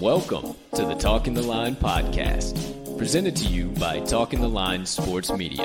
Welcome to the Talking the Line podcast, presented to you by Talking the Line Sports Media,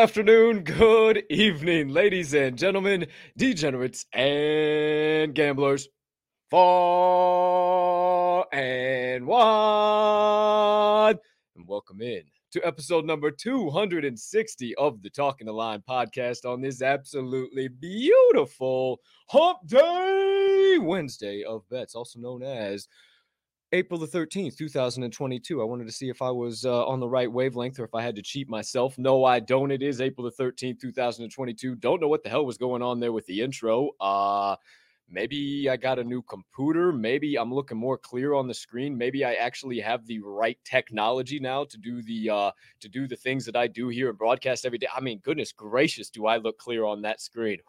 Afternoon, good evening, ladies and gentlemen, degenerates and gamblers, far and wide. And welcome in to episode number 260 of the Talking the Line podcast on this absolutely beautiful Hump Day Wednesday of bets, also known as April the 13th, 2022. I wanted to see if I was uh, on the right wavelength or if I had to cheat myself. No, I don't. It is April the 13th, 2022. Don't know what the hell was going on there with the intro. Uh, maybe I got a new computer. Maybe I'm looking more clear on the screen. Maybe I actually have the right technology now to do the uh, to do the things that I do here and broadcast every day. I mean, goodness gracious, do I look clear on that screen?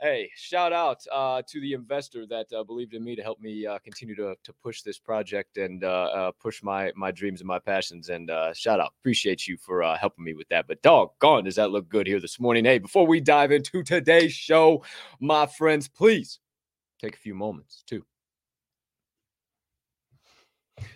hey, shout out uh, to the investor that uh, believed in me to help me uh, continue to, to push this project and uh, uh, push my my dreams and my passions. And uh, shout out, appreciate you for helping me with that. But doggone, does that look good here this morning? Hey, before we dive into today's show, my friends, please take a few moments to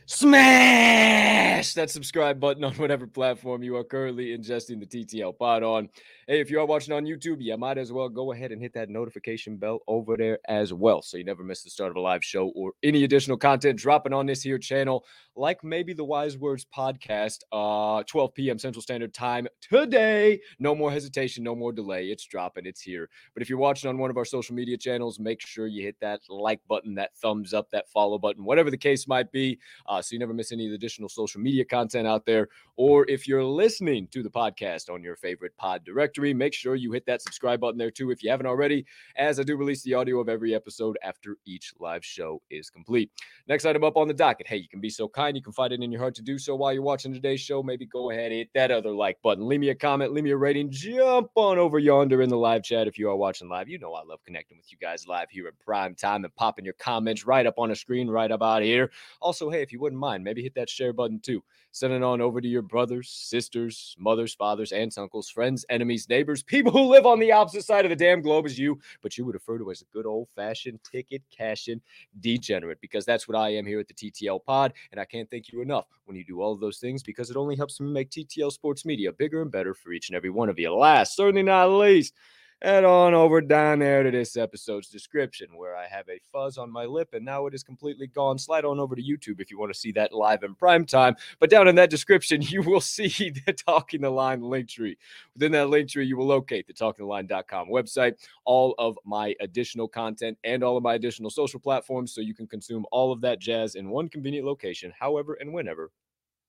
Smash that subscribe button on whatever platform you are currently ingesting the TTL pod on. Hey, if you are watching on YouTube, you might as well go ahead and hit that notification bell over there as well so you never miss the start of a live show or any additional content dropping on this here channel, like maybe the Wise Words podcast, uh, 12 p.m. Central Standard Time today. No more hesitation, no more delay. It's dropping, it's here. But if you're watching on one of our social media channels, make sure you hit that like button, that thumbs up, that follow button, whatever the case might be uh, so you never miss any of the additional social media content out there. Or if you're listening to the podcast on your favorite pod directory, make sure you hit that subscribe button there too if you haven't already, as I do release the audio of every episode after each live show is complete. Next item up on the docket. Hey, you can be so kind, you can find it in your heart to do so while you're watching today's show. Maybe go ahead, hit that other like button, leave me a comment, leave me a rating, jump on over yonder in the live chat if you are watching live. You know I love connecting with you guys live here in prime time and popping your comments right up on a screen right about here. Also, hey, if you wouldn't mind, maybe hit that share button too. Send it on over to your brothers, sisters, mothers, fathers, aunts, uncles, friends, enemies, neighbors, people who live on the opposite side of the damn globe as you, but you would refer to as a good old fashioned ticket cashing degenerate because that's what I am here at the TTL pod. And I can't thank you enough when you do all of those things because it only helps me make TTL Sports Media bigger and better for each and every one of you. Last, certainly not least, head on over down there to this episode's description where I have a fuzz on my lip and now it is completely gone. Slide on over to YouTube if you want to see that live in prime time. But down in that description, you will see the Talking the Line link tree. Within that link tree, you will locate the talkingtheline.com website, all of my additional content, and all of my additional social platforms so you can consume all of that jazz in one convenient location, however and whenever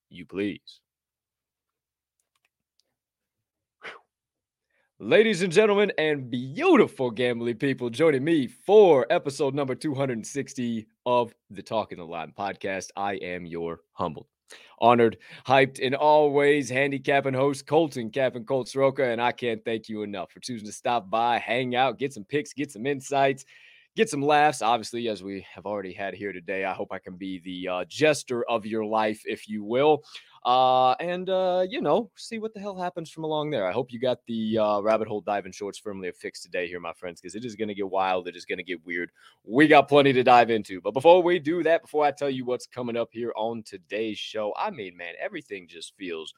you please. Ladies and gentlemen, and beautiful gambling people, joining me for episode number 260 of the Talking the Line podcast. I am your humbled, honored, hyped, and always handicapping host, Colton Captain Colt Soroka. And I can't thank you enough for choosing to stop by, hang out, get some picks, get some insights, get some laughs. Obviously, as we have already had here today, I hope I can be the uh, jester of your life, if you will. Uh, and uh, you know, see what the hell happens from along there. I hope you got the uh, rabbit hole diving shorts firmly affixed today, here, my friends, because it is going to get wild. It is going to get weird. We got plenty to dive into. But before we do that, before I tell you what's coming up here on today's show, I mean, man, everything just feels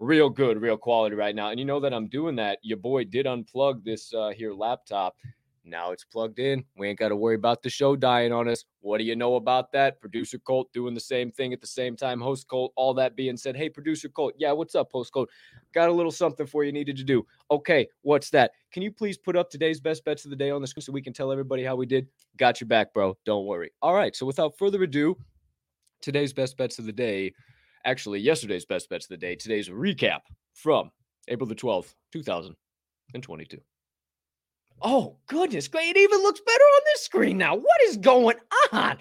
real good, real quality right now. And you know that I'm doing that. Your boy did unplug this uh, here laptop now it's plugged in. We ain't got to worry about the show dying on us. What do you know about that? Producer Colt doing the same thing at the same time. Host Colt, all that being said, hey, producer Colt, yeah, what's up, host Colt? Got a little something for you needed to do. Okay, what's that? Can you please put up today's best bets of the day on the screen so we can tell everybody how we did? Got your back, bro. Don't worry. All right, so without further ado, today's best bets of the day, actually, yesterday's best bets of the day, today's recap from April the 12th, 2022. Oh, goodness great. It even looks better on this screen now. What is going on?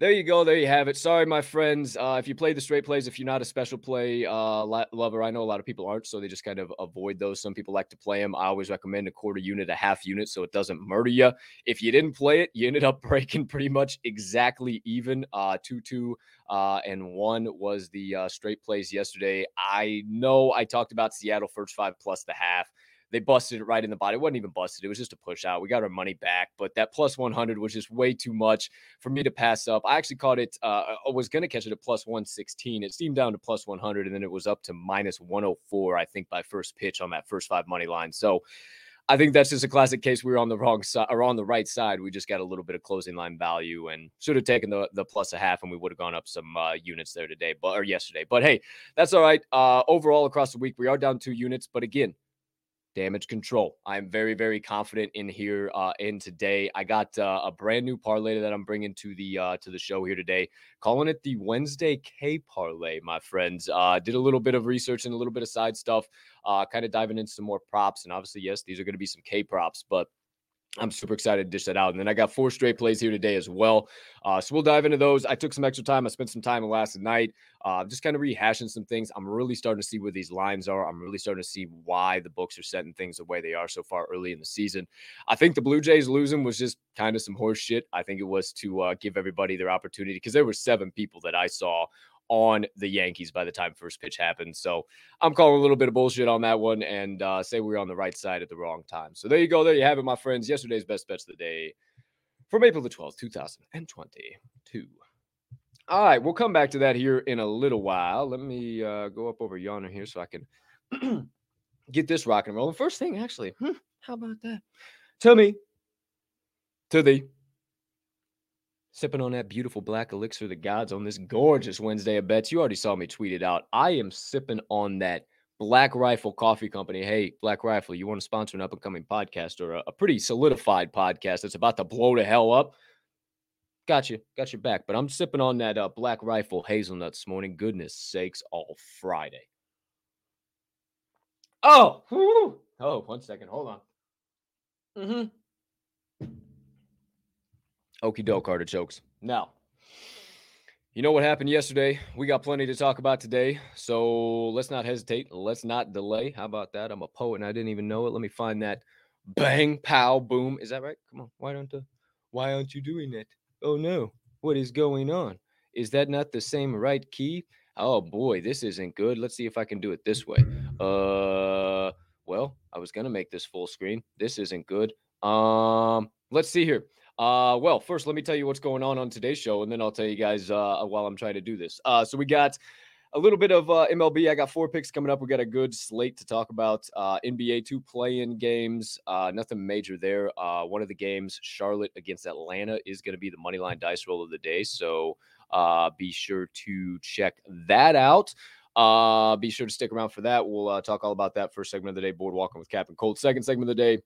There you go. There you have it. Sorry, my friends. Uh, if you play the straight plays, if you're not a special play uh, lover, I know a lot of people aren't, so they just kind of avoid those. Some people like to play them. I always recommend a quarter unit, a half unit, so it doesn't murder you. If you didn't play it, you ended up breaking pretty much exactly even. Uh, two, two, uh, and one was the uh, straight plays yesterday. I know I talked about Seattle first five plus the half they busted it right in the body. It wasn't even busted. It was just a push out. We got our money back, but that plus 100 was just way too much for me to pass up. I actually caught it. Uh, I was going to catch it at plus 116. It steamed down to plus 100, and then it was up to minus 104, I think, by first pitch on that first five money line. So I think that's just a classic case. We were on the wrong side or on the right side. We just got a little bit of closing line value and should have taken the, the plus a half and we would have gone up some uh, units there today, but or yesterday. But hey, that's all right. Uh, overall, across the week, we are down two units. But again, damage control. I'm very, very confident in here uh, in today. I got uh, a brand new parlay that I'm bringing to the uh, to the show here today, calling it the Wednesday K parlay. My friends, uh, did a little bit of research and a little bit of side stuff, uh, kind of diving into some more props. And obviously, yes, these are going to be some K props, but I'm super excited to dish that out. And then I got four straight plays here today as well. Uh, so we'll dive into those. I took some extra time. I spent some time last night, uh, just kind of rehashing some things. I'm really starting to see where these lines are. I'm really starting to see why the books are setting things the way they are so far early in the season. I think the Blue Jays losing was just kind of some horse shit. I think it was to uh, give everybody their opportunity because there were seven people that I saw on the Yankees by the time first pitch happens. So I'm calling a little bit of bullshit on that one and uh, say we are on the right side at the wrong time. So there you go. There you have it, my friends. Yesterday's best bets of the day from April the 12th, 2022. All right, we'll come back to that here in a little while. Let me uh, go up over yonder here so I can get this rock and roll. First thing, actually, hmm, how about that? To me, to thee sipping on that beautiful black elixir of the gods on this gorgeous Wednesday of bets. You already saw me tweet it out. I am sipping on that Black Rifle Coffee Company. Hey, Black Rifle, you want to sponsor an up and coming podcast or a, a, pretty solidified podcast that's about to blow the hell up? Got you, got your back. But I'm sipping on that uh, Black Rifle hazelnut this morning. Goodness sakes, all Friday. Oh, oh, one second, hold on. Mm-hmm. Okie doke artichokes. Now, you know what happened yesterday? We got plenty to talk about today. So let's not hesitate. Let's not delay. How about that? I'm a poet and I didn't even know it. Let me find that bang, pow, boom. Is that right? Come on. Why don't the why aren't you doing that? Oh no. What is going on? Is that not the same right key? Oh boy, this isn't good. Let's see if I can do it this way. Uh well, I was gonna make this full screen. This isn't good. Um, let's see here. Uh, well, first, let me tell you what's going on on today's show, and then I'll tell you guys uh, while I'm trying to do this. Uh, so we got a little bit of uh, MLB. I got four picks coming up. We got a good slate to talk about. Uh, NBA two play-in games. Uh, nothing major there. Uh, one of the games, Charlotte against Atlanta, is going to be the money line dice roll of the day. So uh, be sure to check that out. Uh, be sure to stick around for that. We'll talk all about that first segment of the day. Boardwalking with Cap and Colt. Second segment of the day.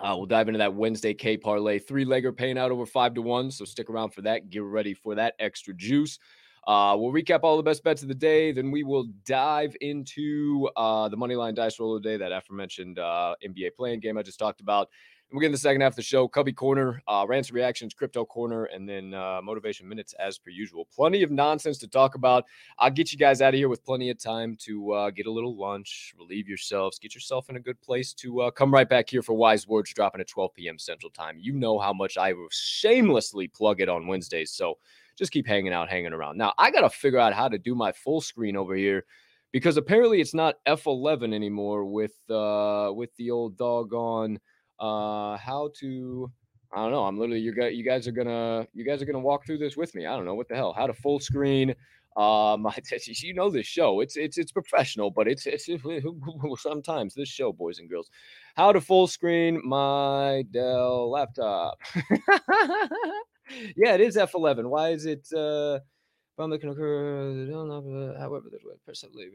Uh, we'll dive into that Wednesday K parlay, three legger paying out over five to one. So stick around for that. Get ready for that extra juice. Uh, we'll recap all the best bets of the day. Then we will dive into uh, the money line dice roll of the day, that aforementioned uh, NBA play-in game I just talked about. We'll get in the second half of the show. Cubby Corner, uh, rants, reactions, crypto corner, and then uh, motivation minutes as per usual. Plenty of nonsense to talk about. I'll get you guys out of here with plenty of time to uh, get a little lunch, relieve yourselves, get yourself in a good place to uh, come right back here for Wise Words dropping at 12 p.m. Central Time. You know how much I will shamelessly plug it on Wednesdays. So just keep hanging out, hanging around. Now, I got to figure out how to do my full screen over here because apparently it's not F11 anymore with uh with the old doggone uh how to I don't know. I'm literally you guys you guys are gonna you guys are gonna walk through this with me. I don't know what the hell. How to full screen um, you know this show. It's it's it's professional, but it's it's sometimes this show, boys and girls. How to full screen my Dell laptop. yeah, it is F11. Why is it uh from the however there's personally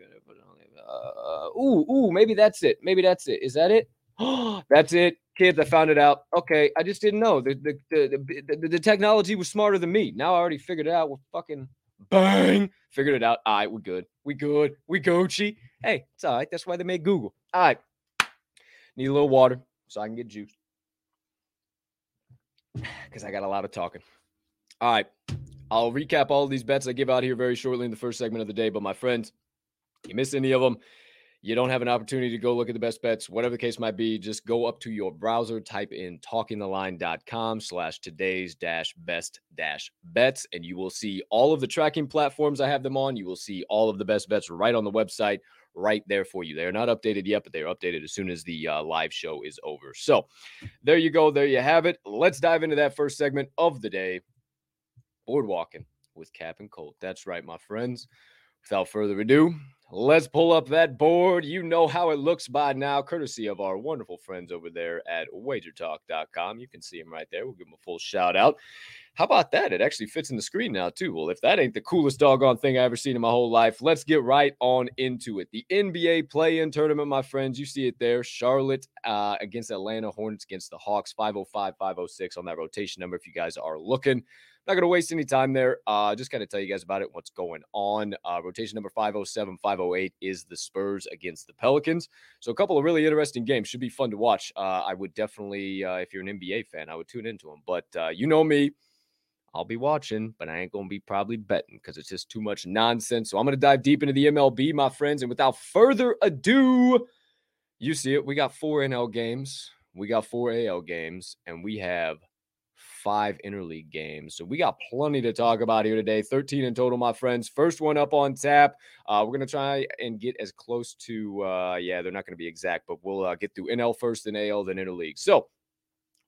uh, ooh ooh maybe that's it maybe that's it is that it that's it kids i found it out. Okay i just didn't know. The the, the the, the technology was smarter than me. Now i already figured it out we're fucking bang. Figured it out. All right we're good. We good. We gucci. Hey it's all right. That's why they made google. All right. Need a little water so i can get juice. Because i got a lot of talking. All right. I'll recap all these bets I give out here very shortly in the first segment of the day. But my friends, you miss any of them, you don't have an opportunity to go look at the best bets, whatever the case might be, just go up to your browser, type in talkingtheline.com slash today's dash best dash bets, and you will see all of the tracking platforms I have them on. You will see all of the best bets right on the website, right there for you. They are not updated yet, but they are updated as soon as the uh, live show is over. So there you go. There you have it. Let's dive into that first segment of the day boardwalking with Cap and Colt. That's right, my friends. Without further ado, let's pull up that board. You know how it looks by now, courtesy of our wonderful friends over there at wagertalk.com. You can see them right there. We'll give them a full shout out. How about that? It actually fits in the screen now, too. Well, if that ain't the coolest doggone thing I ever seen in my whole life, let's get right on into it. The NBA play in tournament, my friends, you see it there. Charlotte uh, against Atlanta, Hornets against the Hawks, 505, 506 on that rotation number if you guys are looking. Not going to waste any time there. Uh, just kind of tell you guys about it, what's going on. Uh, rotation number 507, 508 is the Spurs against the Pelicans. So a couple of really interesting games. Should be fun to watch. Uh, I would definitely, uh, if you're an NBA fan, I would tune into them. But uh, you know me. I'll be watching, but I ain't going to be probably betting because it's just too much nonsense. So I'm going to dive deep into the MLB, my friends. And without further ado, you see it. We got four NL games, we got four AL games, and we have five interleague games. So we got plenty to talk about here today. 13 in total, my friends. First one up on tap. Uh, we're going to try and get as close to, uh, yeah, they're not going to be exact, but we'll uh, get through NL first, then AL, then interleague. So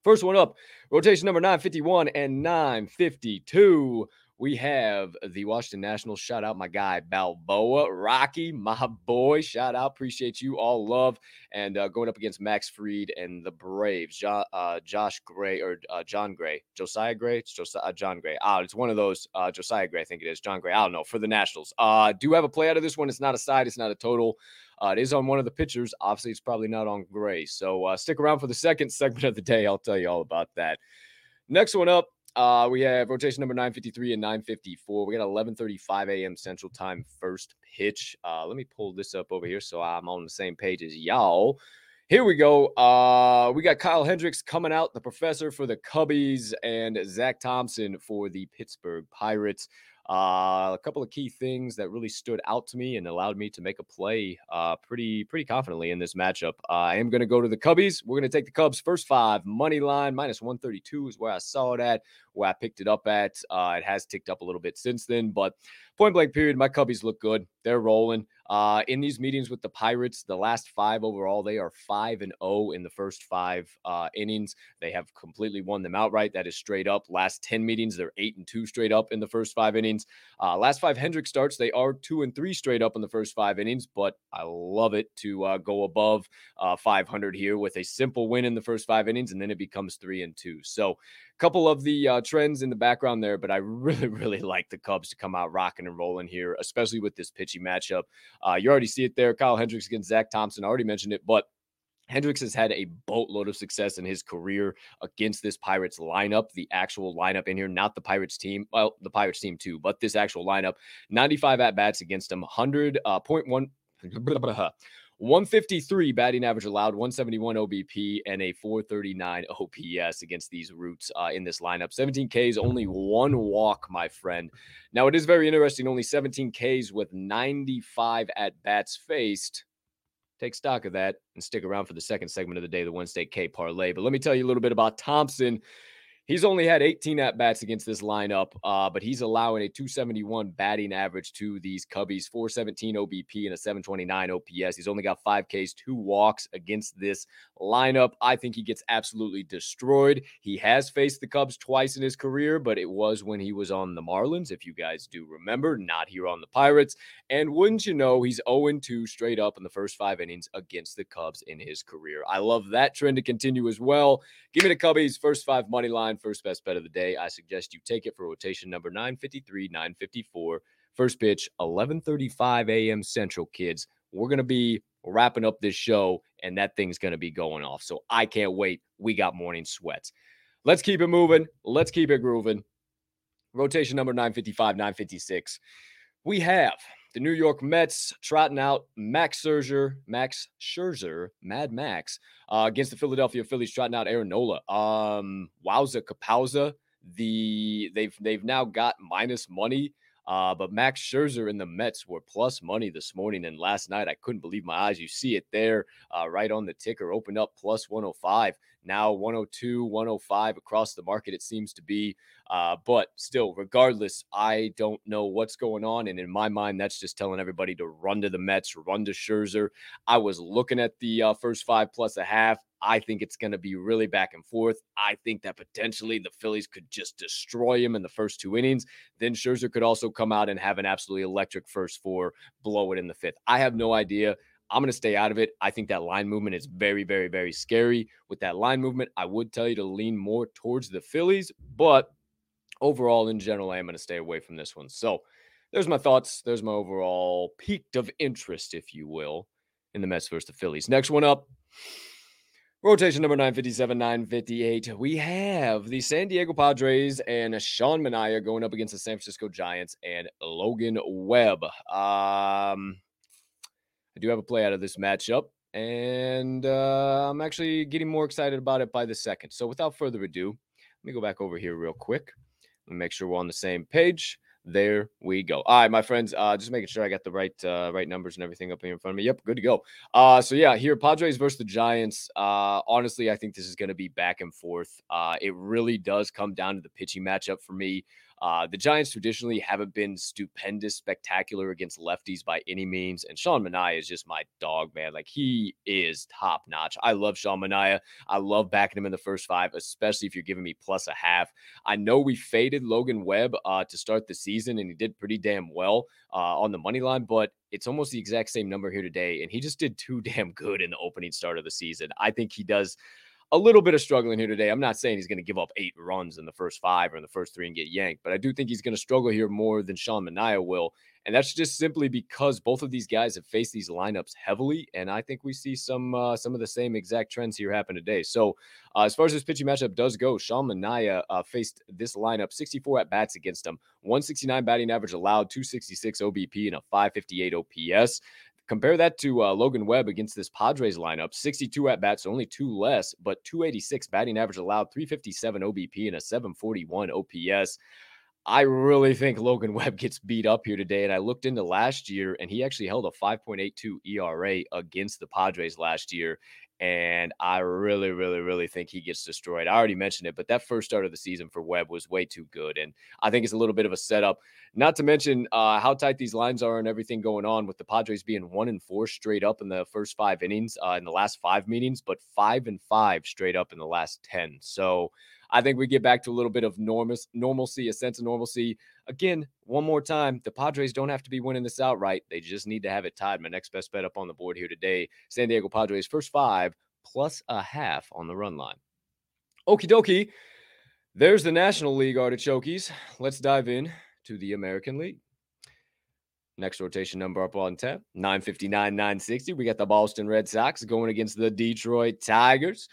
first one up, rotation number 951 and 952 we have the Washington Nationals. Shout out my guy Balboa, Rocky, my boy. Shout out, appreciate you all love. And uh, going up against Max Fried and the Braves, jo- uh, Josh Gray or uh, John Gray, Josiah Gray, it's Josiah, uh, John Gray. Ah, it's one of those. Uh, Josiah Gray, I think it is. John Gray, I don't know for the Nationals. Uh, do have a play out of this one. It's not a side. It's not a total. Uh, it is on one of the pitchers. Obviously, it's probably not on Gray. So stick around for the second segment of the day. I'll tell you all about that. Next one up, uh, we have rotation number 953 and 954. We got 11:35 a.m. Central Time first pitch. Uh, let me pull this up over here so I'm on the same page as y'all. Here we go. Uh, we got Kyle Hendricks coming out, the professor for the Cubbies, and Zach Thompson for the Pittsburgh Pirates. Uh, a couple of key things that really stood out to me and allowed me to make a play uh, pretty pretty confidently in this matchup. Uh, I am going to go to the Cubbies. We're going to take the Cubs first five money line minus 132 is where I saw it at, where I picked it up at. Uh, it has ticked up a little bit since then, but point blank period, my Cubbies look good. They're rolling. Uh, in these meetings with the Pirates, the last five overall, they are five and zero oh in the first five uh, innings. They have completely won them outright. That is straight up. Last ten meetings, they're eight and two straight up in the first five innings. Uh, last five Hendrick starts, they are two and three straight up in the first five innings. But I love it to uh, go above uh, 500 here with a simple win in the first five innings, and then it becomes three and two. So couple of the uh, trends in the background there, but I really, really like the Cubs to come out rocking and rolling here, especially with this pitchy matchup. Uh, you already see it there. Kyle Hendricks against Zach Thompson. I already mentioned it, but Hendricks has had a boatload of success in his career against this Pirates lineup, the actual lineup in here, not the Pirates team. Well, the Pirates team too, but this actual lineup. 95 at bats against him, 100.1. Uh, 153 batting average allowed, 171 OBP, and a 439 OPS against these roots uh, in this lineup. 17 Ks, only one walk, my friend. Now, it is very interesting. Only 17 Ks with 95 at bats faced. Take stock of that and stick around for the second segment of the day, the Wednesday K parlay. But let me tell you a little bit about Thompson. He's only had 18 at bats against this lineup, uh, but he's allowing a 271 batting average to these Cubbies, 417 OBP and a 729 OPS. He's only got five Ks, two walks against this lineup. I think he gets absolutely destroyed. He has faced the Cubs twice in his career, but it was when he was on the Marlins, if you guys do remember, not here on the Pirates. And wouldn't you know, he's 0 2 straight up in the first five innings against the Cubs in his career. I love that trend to continue as well. Give me the Cubbies first five money line, first best bet of the day. I suggest you take it for rotation number 953, 954. First pitch, 11:35 a.m. Central, kids. We're gonna be wrapping up this show, and that thing's gonna be going off. So I can't wait. We got morning sweats. Let's keep it moving. Let's keep it grooving. Rotation number 955, 956. We have the New York Mets trotting out Max Scherzer, Max Scherzer, Mad Max uh, against the Philadelphia Phillies, trotting out Aaron Nola. Um, wowza, Kapowza. The they've they've now got minus money. Uh, but Max Scherzer and the Mets were plus money this morning and last night. I couldn't believe my eyes. You see it there, uh, right on the ticker, opened up plus 105 now 102, 105 across the market, it seems to be. Uh, but still, regardless, I don't know what's going on. And in my mind, that's just telling everybody to run to the Mets, run to Scherzer. I was looking at the uh, first five plus a half. I think it's going to be really back and forth. I think that potentially the Phillies could just destroy him in the first two innings. Then Scherzer could also come out and have an absolutely electric first four, blow it in the fifth. I have no idea. I'm going to stay out of it. I think that line movement is very, very, very scary. With that line movement, I would tell you to lean more towards the Phillies, but overall, in general, I am going to stay away from this one. So there's my thoughts. There's my overall peaked of interest, if you will, in the Mets versus the Phillies. Next one up. Rotation number 957, 958. We have the San Diego Padres and Sean Manaea going up against the San Francisco Giants and Logan Webb. Um, I do have a play out of this matchup, and uh, I'm actually getting more excited about it by the second. So without further ado, let me go back over here real quick. Make sure we're on the same page. There we go. All right, my friends. Uh, just making sure I got the right uh, right numbers and everything up here in front of me. Yep, good to go. Uh, so yeah, here Padres versus the Giants. Uh, honestly, I think this is going to be back and forth. Uh, it really does come down to the pitching matchup for me. Uh, the Giants traditionally haven't been stupendous, spectacular against lefties by any means. And Sean Manaea is just my dog, man. Like he is top notch. I love Sean Manaea. I love backing him in the first five, especially if you're giving me plus a half. I know we faded Logan Webb uh, to start the season, and he did pretty damn well uh, on the money line, but it's almost the exact same number here today. And he just did too damn good in the opening start of the season. I think he does a little bit of struggling here today. I'm not saying he's going to give up eight runs in the first five or in the first three and get yanked, but I do think he's going to struggle here more than Sean Manaea will. And that's just simply because both of these guys have faced these lineups heavily, and I think we see some uh, some of the same exact trends here happen today. So, uh, as far as this pitching matchup does go, Sean Manaea uh, faced this lineup 64 at bats against him, 169 batting average allowed, 266 OBP, and a 558 OPS. Compare that to uh, Logan Webb against this Padres lineup 62 at bats, only two less, but 286 batting average allowed, 357 OBP, and a 741 OPS. I really think Logan Webb gets beat up here today. And I looked into last year, and he actually held a 5.82 ERA against the Padres last year. And I really, really, really think he gets destroyed. I already mentioned it, but that first start of the season for Webb was way too good. And I think it's a little bit of a setup, not to mention uh, how tight these lines are and everything going on with the Padres being one and four straight up in the first five innings uh, in the last five meetings, but five and five straight up in the last 10. So I think we get back to a little bit of normal, normalcy, a sense of normalcy. Again, one more time, the Padres don't have to be winning this outright. They just need to have it tied. My next best bet up on the board here today San Diego Padres, first five plus a half on the run line. Okie dokie. There's the National League artichokes. Let's dive in to the American League. Next rotation number up on tap 959, 960. We got the Boston Red Sox going against the Detroit Tigers.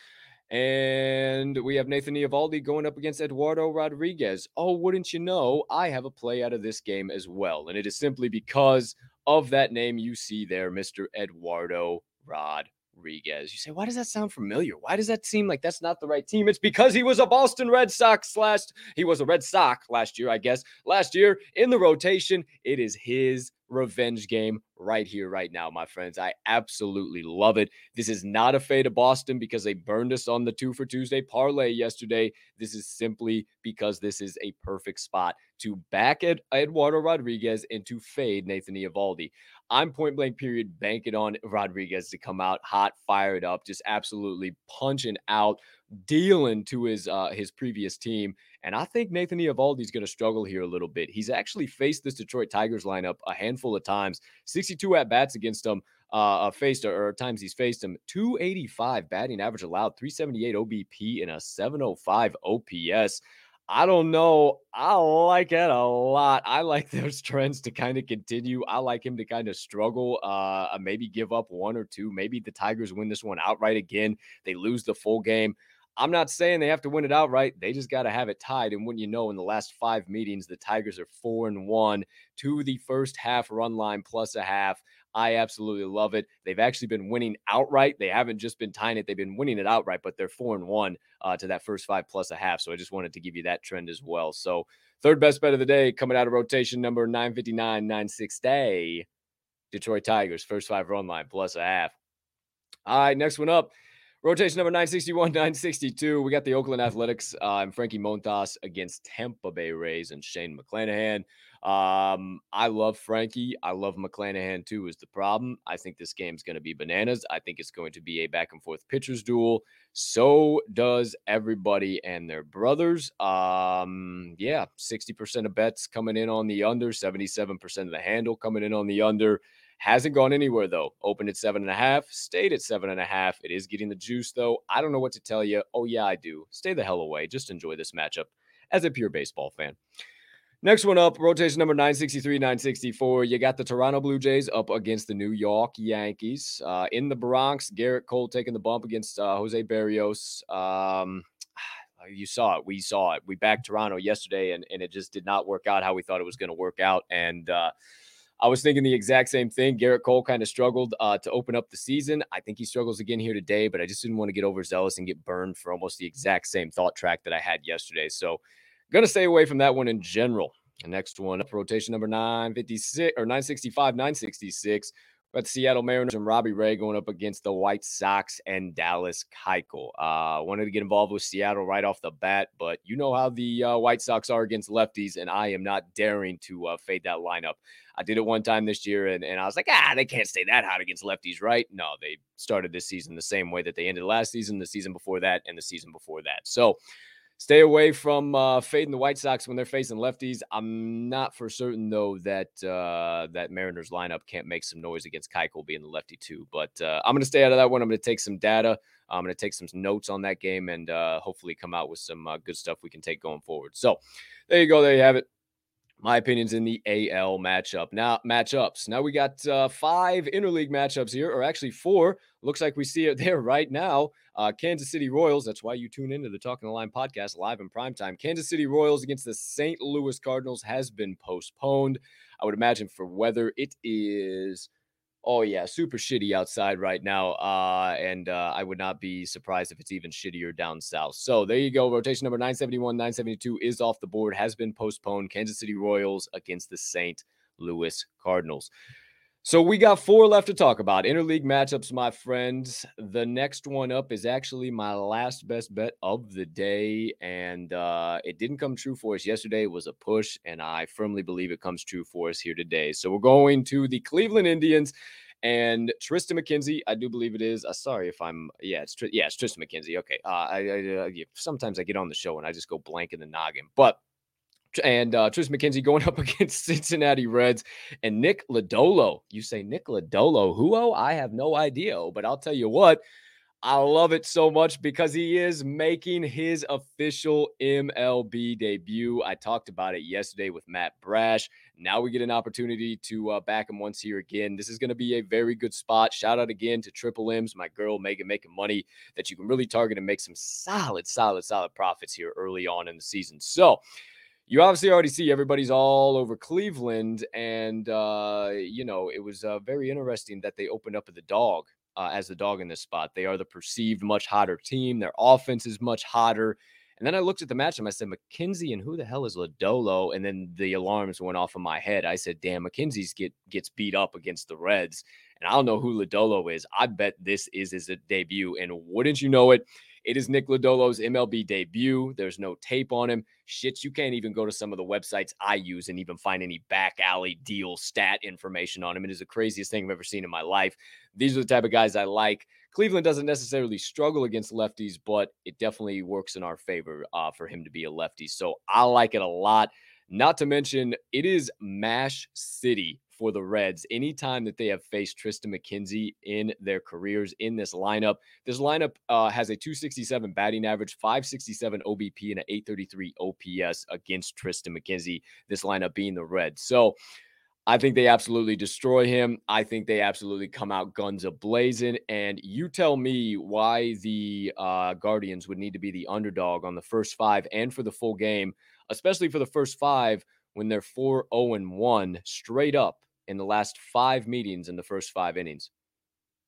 And we have Nathan Eovaldi going up against Eduardo Rodriguez. Oh, wouldn't you know, I have a play out of this game as well. And it is simply because of that name you see there, Mr. Eduardo Rodriguez. You say, why does that sound familiar? Why does that seem like that's not the right team? It's because he was a Boston Red Sox last. He was a Red Sox last year, I guess. Last year in the rotation, it is his revenge game right here, right now, my friends. I absolutely love it. This is not a fade of Boston because they burned us on the two for Tuesday parlay yesterday. This is simply because this is a perfect spot to back at Eduardo Rodriguez and to fade Nathan Eovaldi. I'm point blank period banking on Rodriguez to come out hot, fired up, just absolutely punching out, dealing to his uh, his previous team. And I think Nathan Eovaldi is going to struggle here a little bit. He's actually faced this Detroit Tigers lineup a handful of times. 62 at bats against them. Uh, uh, faced or, or times he's faced him 285 batting average allowed 378 OBP and a 705 OPS. I don't know. I like it a lot. I like those trends to kind of continue. I like him to kind of struggle, uh, maybe give up one or two. Maybe the Tigers win this one outright again. They lose the full game. I'm not saying they have to win it outright. They just got to have it tied. And when you know, in the last five meetings, the Tigers are four and one to the first half run line plus a half. I absolutely love it. They've actually been winning outright. They haven't just been tying it; they've been winning it outright. But they're four and one uh, to that first five plus a half. So I just wanted to give you that trend as well. So third best bet of the day coming out of rotation number 959, 960. Detroit Tigers first five run line plus a half. All right, next one up. Rotation number 961, 962. We got the Oakland Athletics uh, and Frankie Montas against Tampa Bay Rays and Shane McClanahan. Um, I love Frankie. I love McClanahan too, is the problem. I think this game's going to be bananas. I think it's going to be a back and forth pitchers duel. So does everybody and their brothers. Um, yeah, 60% of bets coming in on the under, 77% of the handle coming in on the under. Hasn't gone anywhere though. Opened at seven and a half, stayed at seven and a half. It is getting the juice though. I don't know what to tell you. Oh, yeah, I do. Stay the hell away. Just enjoy this matchup as a pure baseball fan. Next one up, rotation number 963, 964. You got the Toronto Blue Jays up against the New York Yankees. Uh, in the Bronx, Gerrit Cole taking the bump against uh, Jose Berrios. Um, you saw it. We saw it. We backed Toronto yesterday, and, and it just did not work out how we thought it was going to work out. And uh, I was thinking the exact same thing. Gerrit Cole kind of struggled uh, to open up the season. I think he struggles again here today, but I just didn't want to get overzealous and get burned for almost the exact same thought track that I had yesterday. So, to stay away from that one in general. The next one up, rotation number 956 or 965, 966. But Seattle Mariners and Robbie Ray going up against the White Sox and Dallas Keuchel. Uh, wanted to get involved with Seattle right off the bat, but you know how the uh, White Sox are against lefties, and I am not daring to uh, fade that lineup. I did it one time this year, and, and I was like, ah, they can't stay that hot against lefties, right? No, they started this season the same way that they ended last season, the season before that, and the season before that. So Stay away from uh, fading the White Sox when they're facing lefties. I'm not for certain though that uh, that Mariners lineup can't make some noise against Keuchel being the lefty too. But uh, I'm going to stay out of that one. I'm going to take some data. I'm going to take some notes on that game and uh, hopefully come out with some uh, good stuff we can take going forward. So there you go. There you have it my opinions in the AL matchup. Now, matchups. Now we got uh, five interleague matchups here, or actually four. Looks like we see it there right now. Uh, Kansas City Royals. That's why you tune into the Talking the Line podcast live in prime time. Kansas City Royals against the St. Louis Cardinals has been postponed. I would imagine for weather, it is Oh yeah, super shitty outside right now, uh, and uh, I would not be surprised if it's even shittier down south. So there you go. Rotation number 971, 972 is off the board, has been postponed. Kansas City Royals against the St. Louis Cardinals. So we got four left to talk about. Interleague matchups, my friends. The next one up is actually my last best bet of the day. And uh, it didn't come true for us yesterday. It was a push, and I firmly believe it comes true for us here today. So we're going to the Cleveland Indians and Triston McKenzie. I do believe it is. Uh, sorry if I'm, yeah, it's, yeah, it's Triston McKenzie. Okay. Uh, I, I uh, sometimes I get on the show and I just go blank in the noggin, but and uh, Triston McKenzie going up against Cincinnati Reds and Nick Lodolo. You say Nick Lodolo, who? Oh, I have no idea, but I'll tell you what. I love it so much because he is making his official MLB debut. I talked about it yesterday with Matt Brash. Now we get an opportunity to uh, back him once here again. This is going to be a very good spot. Shout out again to Triple M's, my girl Megan, making money that you can really target and make some solid, solid, solid profits here early on in the season. So, you obviously already see everybody's all over Cleveland, and uh, you know it was uh, very interesting that they opened up the dog uh, as the dog in this spot. They are the perceived much hotter team. Their offense is much hotter. And then I looked at the matchup. I said, McKenzie and who the hell is Lodolo? And then the alarms went off in my head. I said, damn, McKenzie's get gets beat up against the Reds. And I don't know who Lodolo is. I bet this is his debut. And wouldn't you know it? It is Nick Lodolo's MLB debut. There's no tape on him. Shit, you can't even go to some of the websites I use and even find any back alley deal stat information on him. It is the craziest thing I've ever seen in my life. These are the type of guys I like. Cleveland doesn't necessarily struggle against lefties, but it definitely works in our favor uh, for him to be a lefty. So I like it a lot. Not to mention, it is MASH City for the Reds anytime that they have faced Triston McKenzie in their careers in this lineup. This lineup uh, has a 267 batting average, 567 OBP, and an 833 OPS against Triston McKenzie, this lineup being the Reds. So, I think they absolutely destroy him. I think they absolutely come out guns a blazing. And you tell me why the uh, Guardians would need to be the underdog on the first five and for the full game, especially for the first five when they're 4 0 1 straight up in the last five meetings in the first five innings.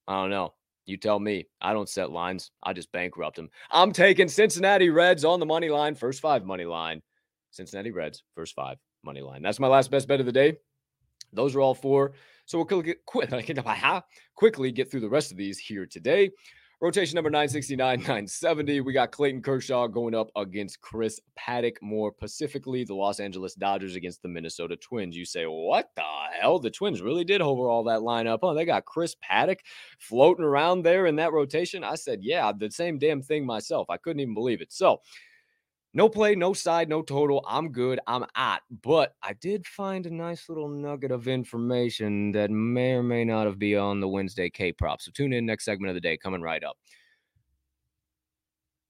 I don't know. You tell me. I don't set lines. I just bankrupt them. I'm taking Cincinnati Reds on the money line, first five money line. Cincinnati Reds, first five money line. That's my last best bet of the day. Those are all four. So we'll quickly get through the rest of these here today. Rotation number 969, 970. We got Clayton Kershaw going up against Chris Paddack, more specifically, the Los Angeles Dodgers against the Minnesota Twins. You say, what the hell? The Twins really did overall that lineup. Oh, they got Chris Paddack floating around there in that rotation. I said, yeah, the same damn thing myself. I couldn't even believe it. So no play, no side, no total. I'm good. I'm at. But I did find a nice little nugget of information that may or may not have been on the Wednesday K prop. So tune in next segment of the day coming right up.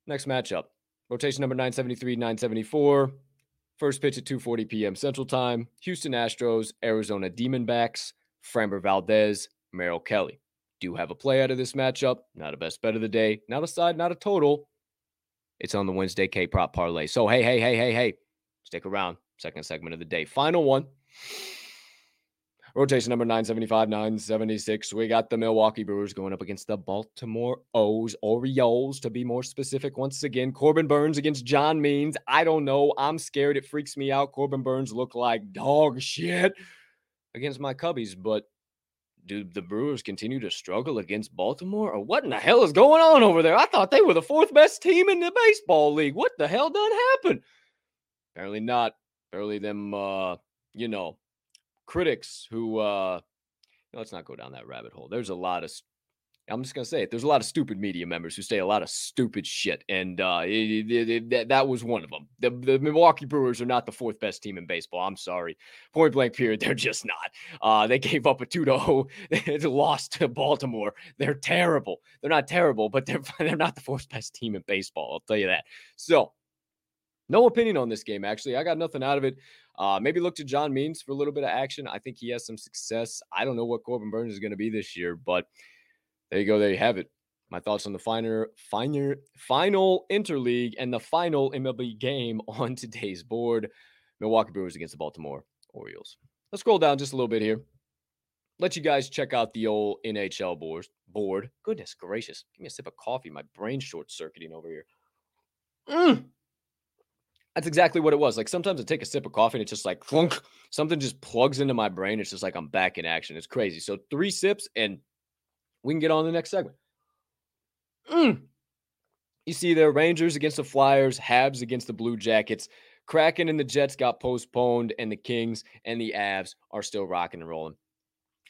Next matchup. Rotation number 973, 974. First pitch at 2:40 p.m. Central Time. Houston Astros, Arizona Diamondbacks, Framber Valdez, Merrill Kelly. Do have a play out of this matchup. Not a best bet of the day. Not a side, not a total. It's on the Wednesday K prop parlay. So, hey, hey, hey, hey, hey, stick around. Second segment of the day. Final one. Rotation number 975, 976. We got the Milwaukee Brewers going up against the Baltimore O's, Orioles, to be more specific. Once again, Corbin Burnes against John Means. I don't know. I'm scared. It freaks me out. Corbin Burnes look like dog shit against my Cubbies, but do the Brewers continue to struggle against Baltimore? Or what in the hell is going on over there? I thought they were the fourth best team in the baseball league. What the hell done happened? Apparently not. Apparently them uh, you know, critics who uh let's not go down that rabbit hole. There's a lot of I'm just gonna say it. There's a lot of stupid media members who say a lot of stupid shit, and uh, it, it, it, that, that was one of them. The, the, Milwaukee Brewers are not the fourth best team in baseball. I'm sorry, point blank period. They're just not. Uh, they gave up a two to zero, lost to Baltimore. They're terrible. They're not terrible, but they're they're not the fourth best team in baseball. I'll tell you that. So, no opinion on this game. Actually, I got nothing out of it. Uh, maybe look to John Means for a little bit of action. I think he has some success. I don't know what Corbin Burnes is going to be this year, but there you go. There you have it. My thoughts on the finer, finer, final interleague and the final MLB game on today's board. Milwaukee Brewers against the Baltimore Orioles. Let's scroll down just a little bit here. Let you guys check out the old NHL board. Board. Goodness gracious. Give me a sip of coffee. My brain short circuiting over here. Mm. That's exactly what it was. Like sometimes I take a sip of coffee and it's just like clunk. Something just plugs into my brain. It's just like I'm back in action. It's crazy. So three sips and we can get on the next segment. Mm. You see there, Rangers against the Flyers, Habs against the Blue Jackets. Kraken and the Jets got postponed, and the Kings and the Avs are still rocking and rolling.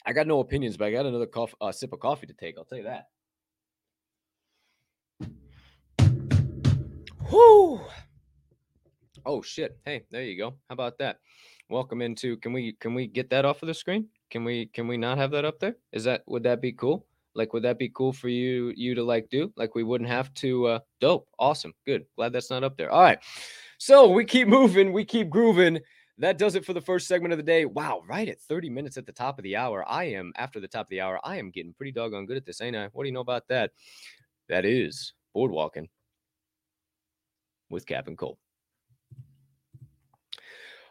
I got no opinions, but I got another cof- uh, sip of coffee to take. I'll tell you that. Whoo! Oh shit! Hey, there you go. How about that? Welcome into. Can we can we get that off of the screen? Can we can we not have that up there? Is that would that be cool? Like, would that be cool for you you to like do? Like, we wouldn't have to. Uh, dope, awesome, good. Glad that's not up there. All right, so we keep moving, we keep grooving. That does it for the first segment of the day. Wow, right at 30 minutes at the top of the hour. I am after the top of the hour. I am getting pretty doggone good at this, ain't I? What do you know about that? That is boardwalking with Cap and Cole.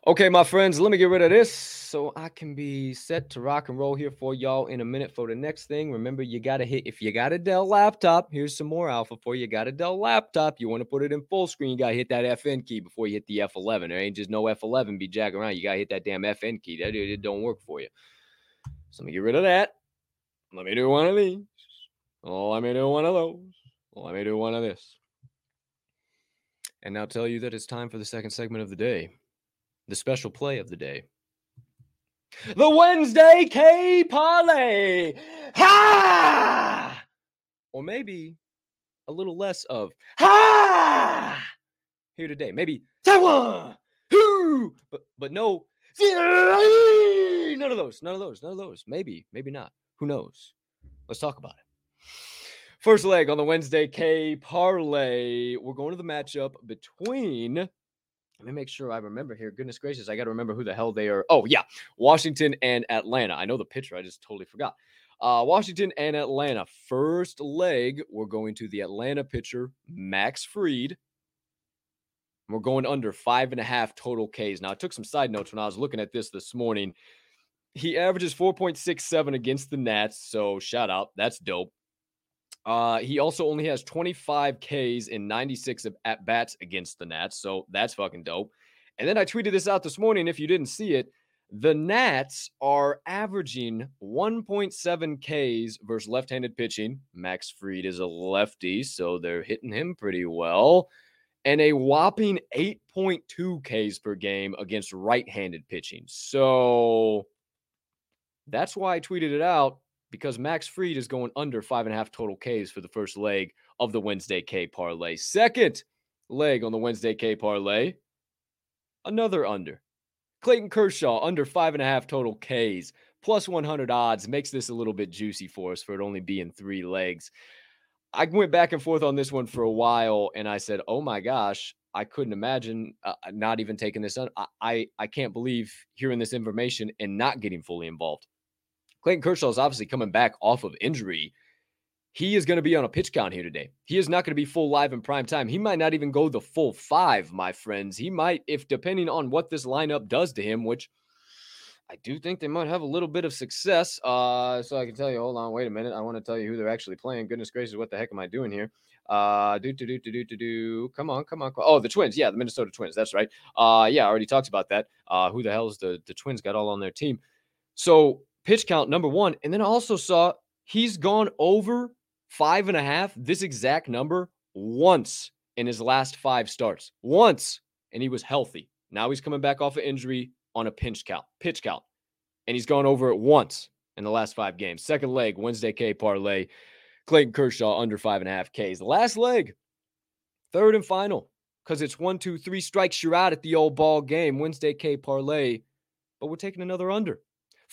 Okay, my friends, let me get rid of this so I can be set to rock and roll here for y'all in a minute for the next thing. Remember, you got to hit, if you got a Dell laptop, here's some more alpha for you. Got a Dell laptop, you want to put it in full screen, you got to hit that FN key before you hit the F11. There ain't just no F11 be jacking around. You got to hit that damn FN key. That it don't work for you. So let me get rid of that. Let me do one of these. Oh, let me do one of those. Let me do one of this. And now tell you that it's time for the second segment of the day the special play of the day. The Wednesday K Parlay. Ha! Or maybe a little less of ha here today. Maybe Taiwan. Who? But but no. None of those. None of those. None of those. Maybe. Maybe not. Who knows? Let's talk about it. First leg on the Wednesday K parlay. We're going to the matchup between let me make sure I remember here. Goodness gracious, I got to remember who the hell they are. Oh, yeah, Washington and Atlanta. I know the pitcher, I just totally forgot. Uh, Washington and Atlanta. First leg, we're going to the Atlanta pitcher, Max Fried. We're going under five and a half total Ks. Now, I took some side notes when I was looking at this this morning. He averages 4.67 against the Nats. So, shout out. That's dope. Uh, he also only has 25 Ks in 96 of at bats against the Nats, so that's fucking dope. And then I tweeted this out this morning. If you didn't see it, the Nats are averaging 1.7 Ks versus left handed pitching. Max Fried is a lefty, so they're hitting him pretty well. And a whopping 8.2 Ks per game against right handed pitching. So that's why I tweeted it out because Max Fried is going under five and a half total Ks for the first leg of the Wednesday K parlay. Second leg on the Wednesday K parlay, another under. Clayton Kershaw under five and a half total Ks, plus 100 odds makes this a little bit juicy for us for it only being three legs. I went back and forth on this one for a while, and I said, "Oh my gosh, I couldn't imagine uh, not even taking this on. I, I I can't believe hearing this information and not getting fully involved." Clayton Kershaw is obviously coming back off of injury. He is going to be on a pitch count here today. He is not going to be full live in prime time. He might not even go the full five, my friends. He might, if depending on what this lineup does to him, which I do think they might have a little bit of success. Uh, so I can tell you, hold on, wait a minute. I want to tell you who they're actually playing. Goodness gracious, what the heck am I doing here? Uh, do do do do do do do. Come on, come on. Oh, the Twins. Yeah, the Minnesota Twins. That's right. Uh, yeah, I already talked about that. Uh, who the hell is the the Twins got all on their team? So pitch count, number one. And then I also saw he's gone over five and a half, this exact number, once in his last five starts. Once. And he was healthy. Now he's coming back off of injury on a pinch count, pitch count. And he's gone over it once in the last five games. Second leg, Wednesday K parlay. Clayton Kershaw under five and a half Ks. Last leg, third and final, because it's one, two, three strikes, you're out at the old ball game. Wednesday K parlay. But we're taking another under.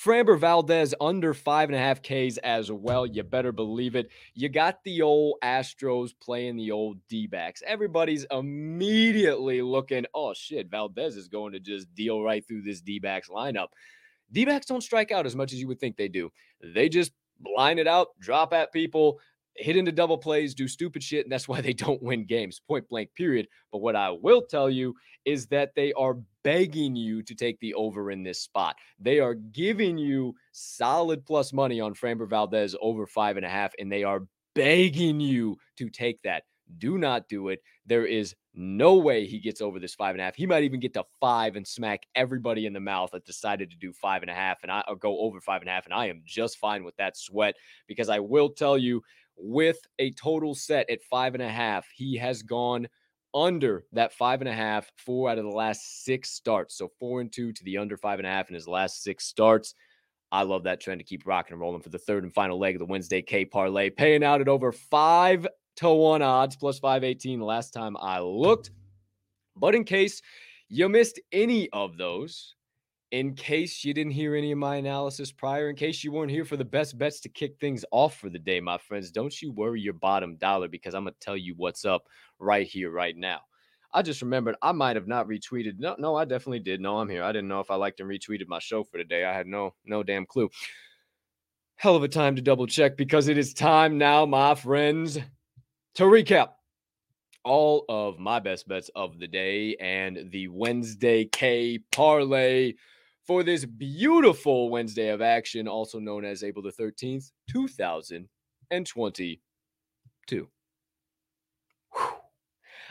Framber Valdez under five and a half Ks as well. You better believe it. You got the old Astros playing the old D backs. Everybody's immediately looking, oh shit, Valdez is going to just deal right through this D backs lineup. D backs don't strike out as much as you would think they do. They just line it out, drop at people, hit into double plays, do stupid shit, and that's why they don't win games, point blank, period. But what I will tell you is that they are begging you to take the over in this spot. They are giving you solid plus money on Framber Valdez over five and a half, and they are begging you to take that. Do not do it. There is no way he gets over this five and a half. He might even get to five and smack everybody in the mouth that decided to do five and a half and I go over five and a half. And I am just fine with that sweat because I will tell you with a total set at five and a half. He has gone under that five and a half four out of the last six starts. So four and two to the under five and a half in his last six starts. I love that trend to keep rocking and rolling for the third and final leg of the Wednesday K parlay, paying out at over five to one odds plus 518 last time I looked. But in case you missed any of those, in case you didn't hear any of my analysis prior, in case you weren't here for the best bets to kick things off for the day, my friends, don't you worry your bottom dollar because I'm going to tell you what's up right here, right now. I just remembered I might have not retweeted. No, no, I definitely did. No, I'm here. I didn't know if I liked and retweeted my show for today. I had no, no damn clue. Hell of a time to double check because it is time now, my friends, to recap all of my best bets of the day and the Wednesday K parlay for this beautiful Wednesday of action, also known as April the 13th, 2022.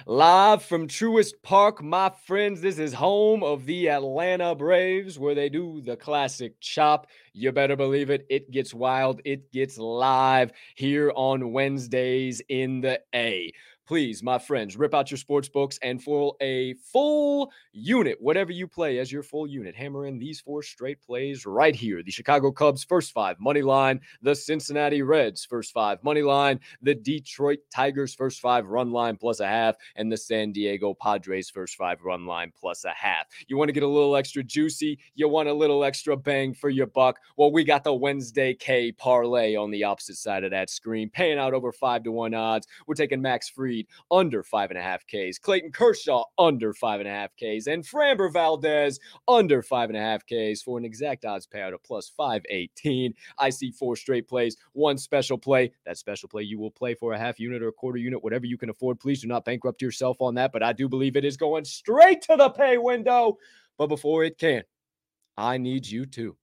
Live from Truist Park, my friends. This is home of the Atlanta Braves, where they do the classic chop. You better believe it. It gets wild. It gets live here on Wednesdays in the A please, my friends, rip out your sports books and for a full unit, whatever you play as your full unit, hammer in these four straight plays right here. The Chicago Cubs first five money line, the Cincinnati Reds first five money line, the Detroit Tigers first five run line plus a half, and the San Diego Padres first five run line plus a half. You want to get a little extra juicy, you want a little extra bang for your buck. Well, we got the Wednesday K parlay on the opposite side of that screen, paying out over five to one odds. We're taking Max Under five and a half Ks, Clayton Kershaw under five and a half Ks, and Framber Valdez under five and a half Ks for an exact odds payout of plus 518. I see four straight plays, one special play. That special play you will play for a half unit or a quarter unit, whatever you can afford. Please do not bankrupt yourself on that, but I do believe it is going straight to the pay window. But before it can, I need you to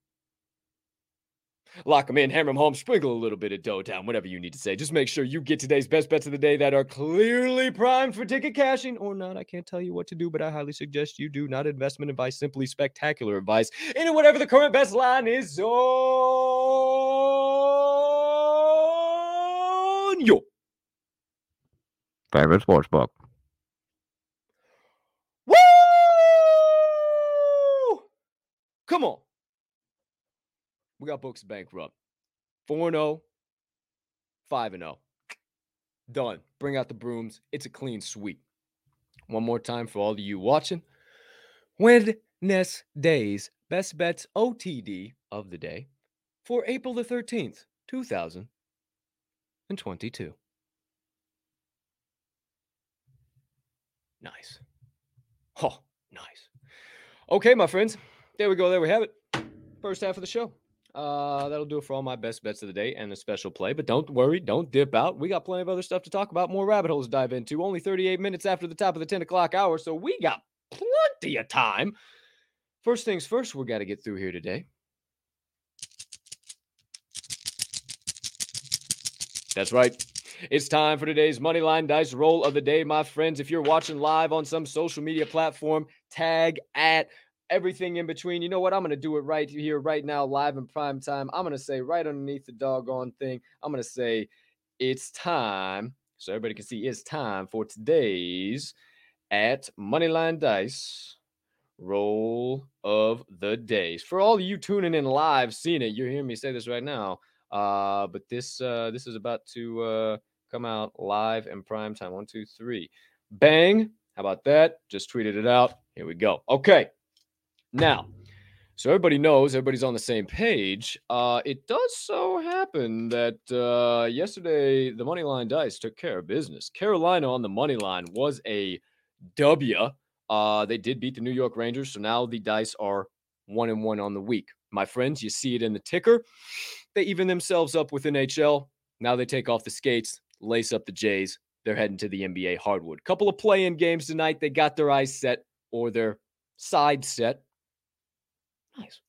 lock them in, hammer them home, sprinkle a little bit of dough down, whatever you need to say. Just make sure you get today's best bets of the day that are clearly primed for ticket cashing or not. I can't tell you what to do, but I highly suggest you do. Not investment advice, simply spectacular advice. And whatever the current best line is on your favorite sports book. Woo! Come on. We got books bankrupt. 4 0, 5 0. Done. Bring out the brooms. It's a clean sweep. One more time for all of you watching. Wednesday's best bets OTD of the day for April the 13th, 2022. Nice. Oh, nice. Okay, my friends. There we go. There we have it. First half of the show. Uh, that'll do it for all my best bets of the day and a special play. But don't worry, don't dip out. We got plenty of other stuff to talk about, more rabbit holes to dive into. Only 38 minutes after the top of the 10 o'clock hour, so we got plenty of time. First things first, we got to get through here today. That's right. It's time for today's Moneyline Dice roll of the day, my friends. If you're watching live on some social media platform, tag at everything in between. You know what? I'm going to do it right here, right now, live in prime time. I'm going to say right underneath the doggone thing, I'm going to say it's time. So everybody can see it's time for today's at Moneyline Dice roll of the days. For all you tuning in live, seeing it, you're hearing me say this right now. Uh, but this uh, this is about to uh, come out live in prime time. One, two, three, bang! How about that? Just tweeted it out. Here we go. Okay. Now, so everybody knows, everybody's on the same page. Uh, it does so happen that uh, yesterday the money line dice took care of business. Carolina on the money line was a W. Uh, they did beat the New York Rangers, so now the dice are one and one on the week. My friends, you see it in the ticker. They even themselves up with NHL. Now they take off the skates, lace up the Jays. They're heading to the NBA hardwood. Couple of play-in games tonight. They got their eyes set or their side set Nice.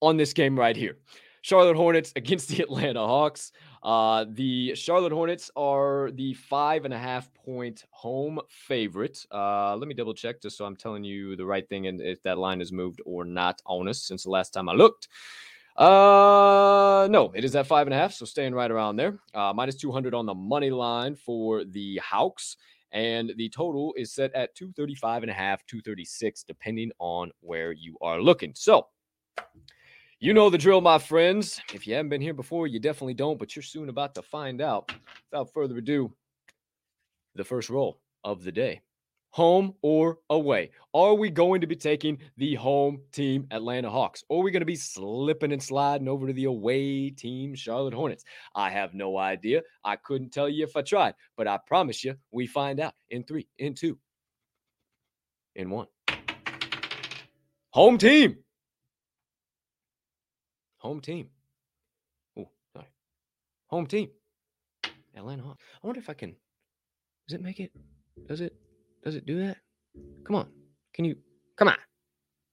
On this game right here. Charlotte Hornets against the Atlanta Hawks. Uh, the Charlotte Hornets are the five and a half point home favorite. Uh, let me double check just so I'm telling you the right thing and if that line has moved or not on us since the last time I looked. Uh, no, it is at five and a half, so staying right around there. Uh, minus 200 on the money line for the Hawks. And the total is set at 235 and a half, 236, depending on where you are looking. So, you know the drill, my friends. If you haven't been here before, you definitely don't, but you're soon about to find out. Without further ado, the first roll of the day home or away? Are we going to be taking the home team Atlanta Hawks? Or are we going to be slipping and sliding over to the away team Charlotte Hornets? I have no idea. I couldn't tell you if I tried, but I promise you we find out in three, in two, in one. Home team. Home team. Oh, sorry. Home team. Atlanta Hawks. I wonder if I can. Does it make it? Does it? Does it do that? Come on. Can you? Come on.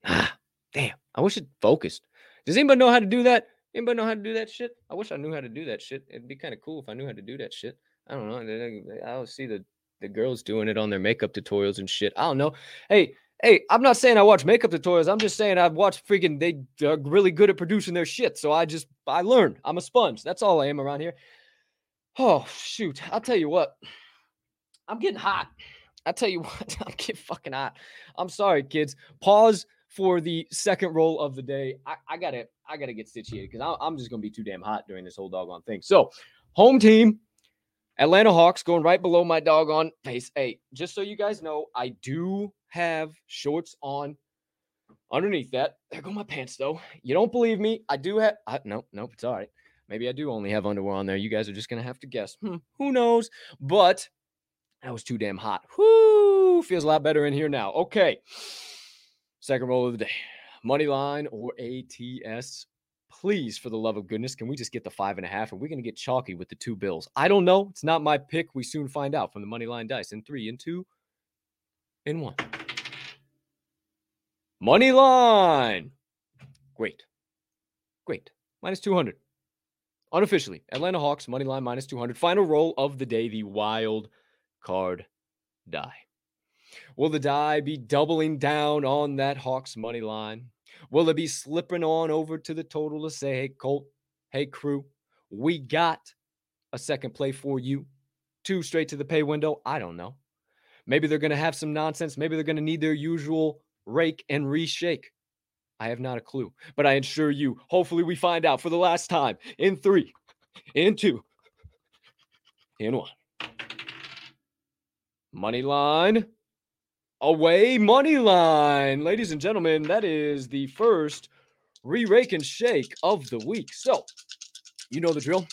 Ah, damn. I wish it focused. Does anybody know how to do that? Anybody know how to do that shit? I wish I knew how to do that shit. It'd be kind of cool if I knew how to do that shit. I don't know. I always see the the girls doing it on their makeup tutorials and shit. I don't know. Hey, hey, I'm not saying I watch makeup tutorials. I'm just saying I've watched freaking they are really good at producing their shit. So I just I learn. I'm a sponge. That's all I am around here. Oh shoot. I'll tell you what. I'm getting hot. I tell you what, I'm getting fucking hot. I'm sorry, kids. Pause for the second roll of the day. I, I gotta I gotta get situated because I'm just gonna be too damn hot during this whole doggone thing. So, home team, Atlanta Hawks going right below my dog on face. Hey, just so you guys know, I do have shorts on underneath that. There go my pants though. You don't believe me? I do have. I, nope, nope. It's all right. Maybe I do only have underwear on there. You guys are just gonna have to guess. Hmm, who knows? But that was too damn hot. Whoo! Feels a lot better in here now. Okay. Second roll of the day. Money line or ATS. Please, for the love of goodness, can we just get the five and a half? Are we going to get chalky with the two bills? I don't know. It's not my pick. We soon find out from the money line dice in three, in two, in one. Money line. Great. Great. Minus 200. Unofficially, Atlanta Hawks, money line minus 200. Final roll of the day, the wild card die. Will the die be doubling down on that Hawks money line? Will it be slipping on over to the total to say, hey, Colt, hey, crew, we got a second play for you? Two straight to the pay window? I don't know. Maybe they're going to have some nonsense. Maybe they're going to need their usual rake and reshake. I have not a clue, but I assure you, hopefully, we find out for the last time in three, in two, in one. Money line away money line. Ladies and gentlemen, that is the first re rake and shake of the week. So, you know the drill.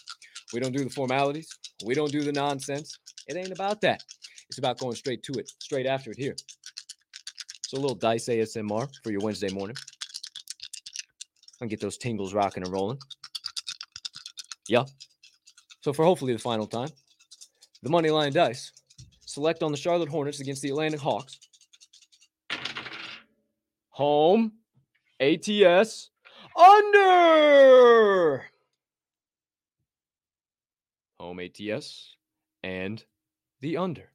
We don't do the formalities, we don't do the nonsense. It ain't about that. It's about going straight to it, straight after it here. So, a little dice ASMR for your Wednesday morning. And get those tingles rocking and rolling. Yeah. So, for hopefully the final time, the money line dice select on the Charlotte Hornets against the Atlanta Hawks home, ATS, under. Home ATS and the under.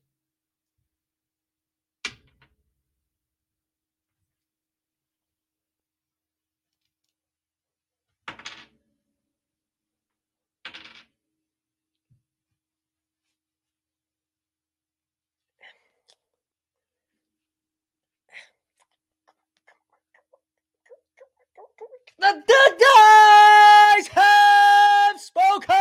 The, the dice have spoken.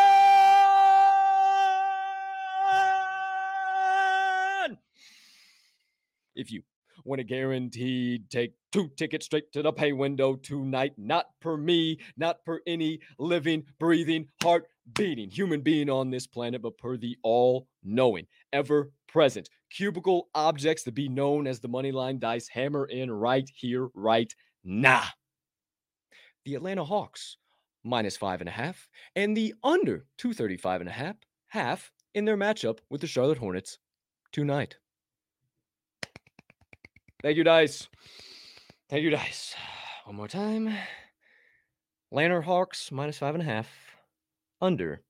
If you want a guaranteed take two tickets straight to the pay window tonight, not per me, not per any living, breathing, heart beating human being on this planet, but per the all knowing, ever present cubicle objects to be known as the moneyline dice hammer in right here, right now the Atlanta Hawks minus five and a half, and the under 235 and a half, half in their matchup with the Charlotte Hornets tonight. Thank you, Dice. Thank you, Dice. One more time. Atlanta Hawks minus five and a half, under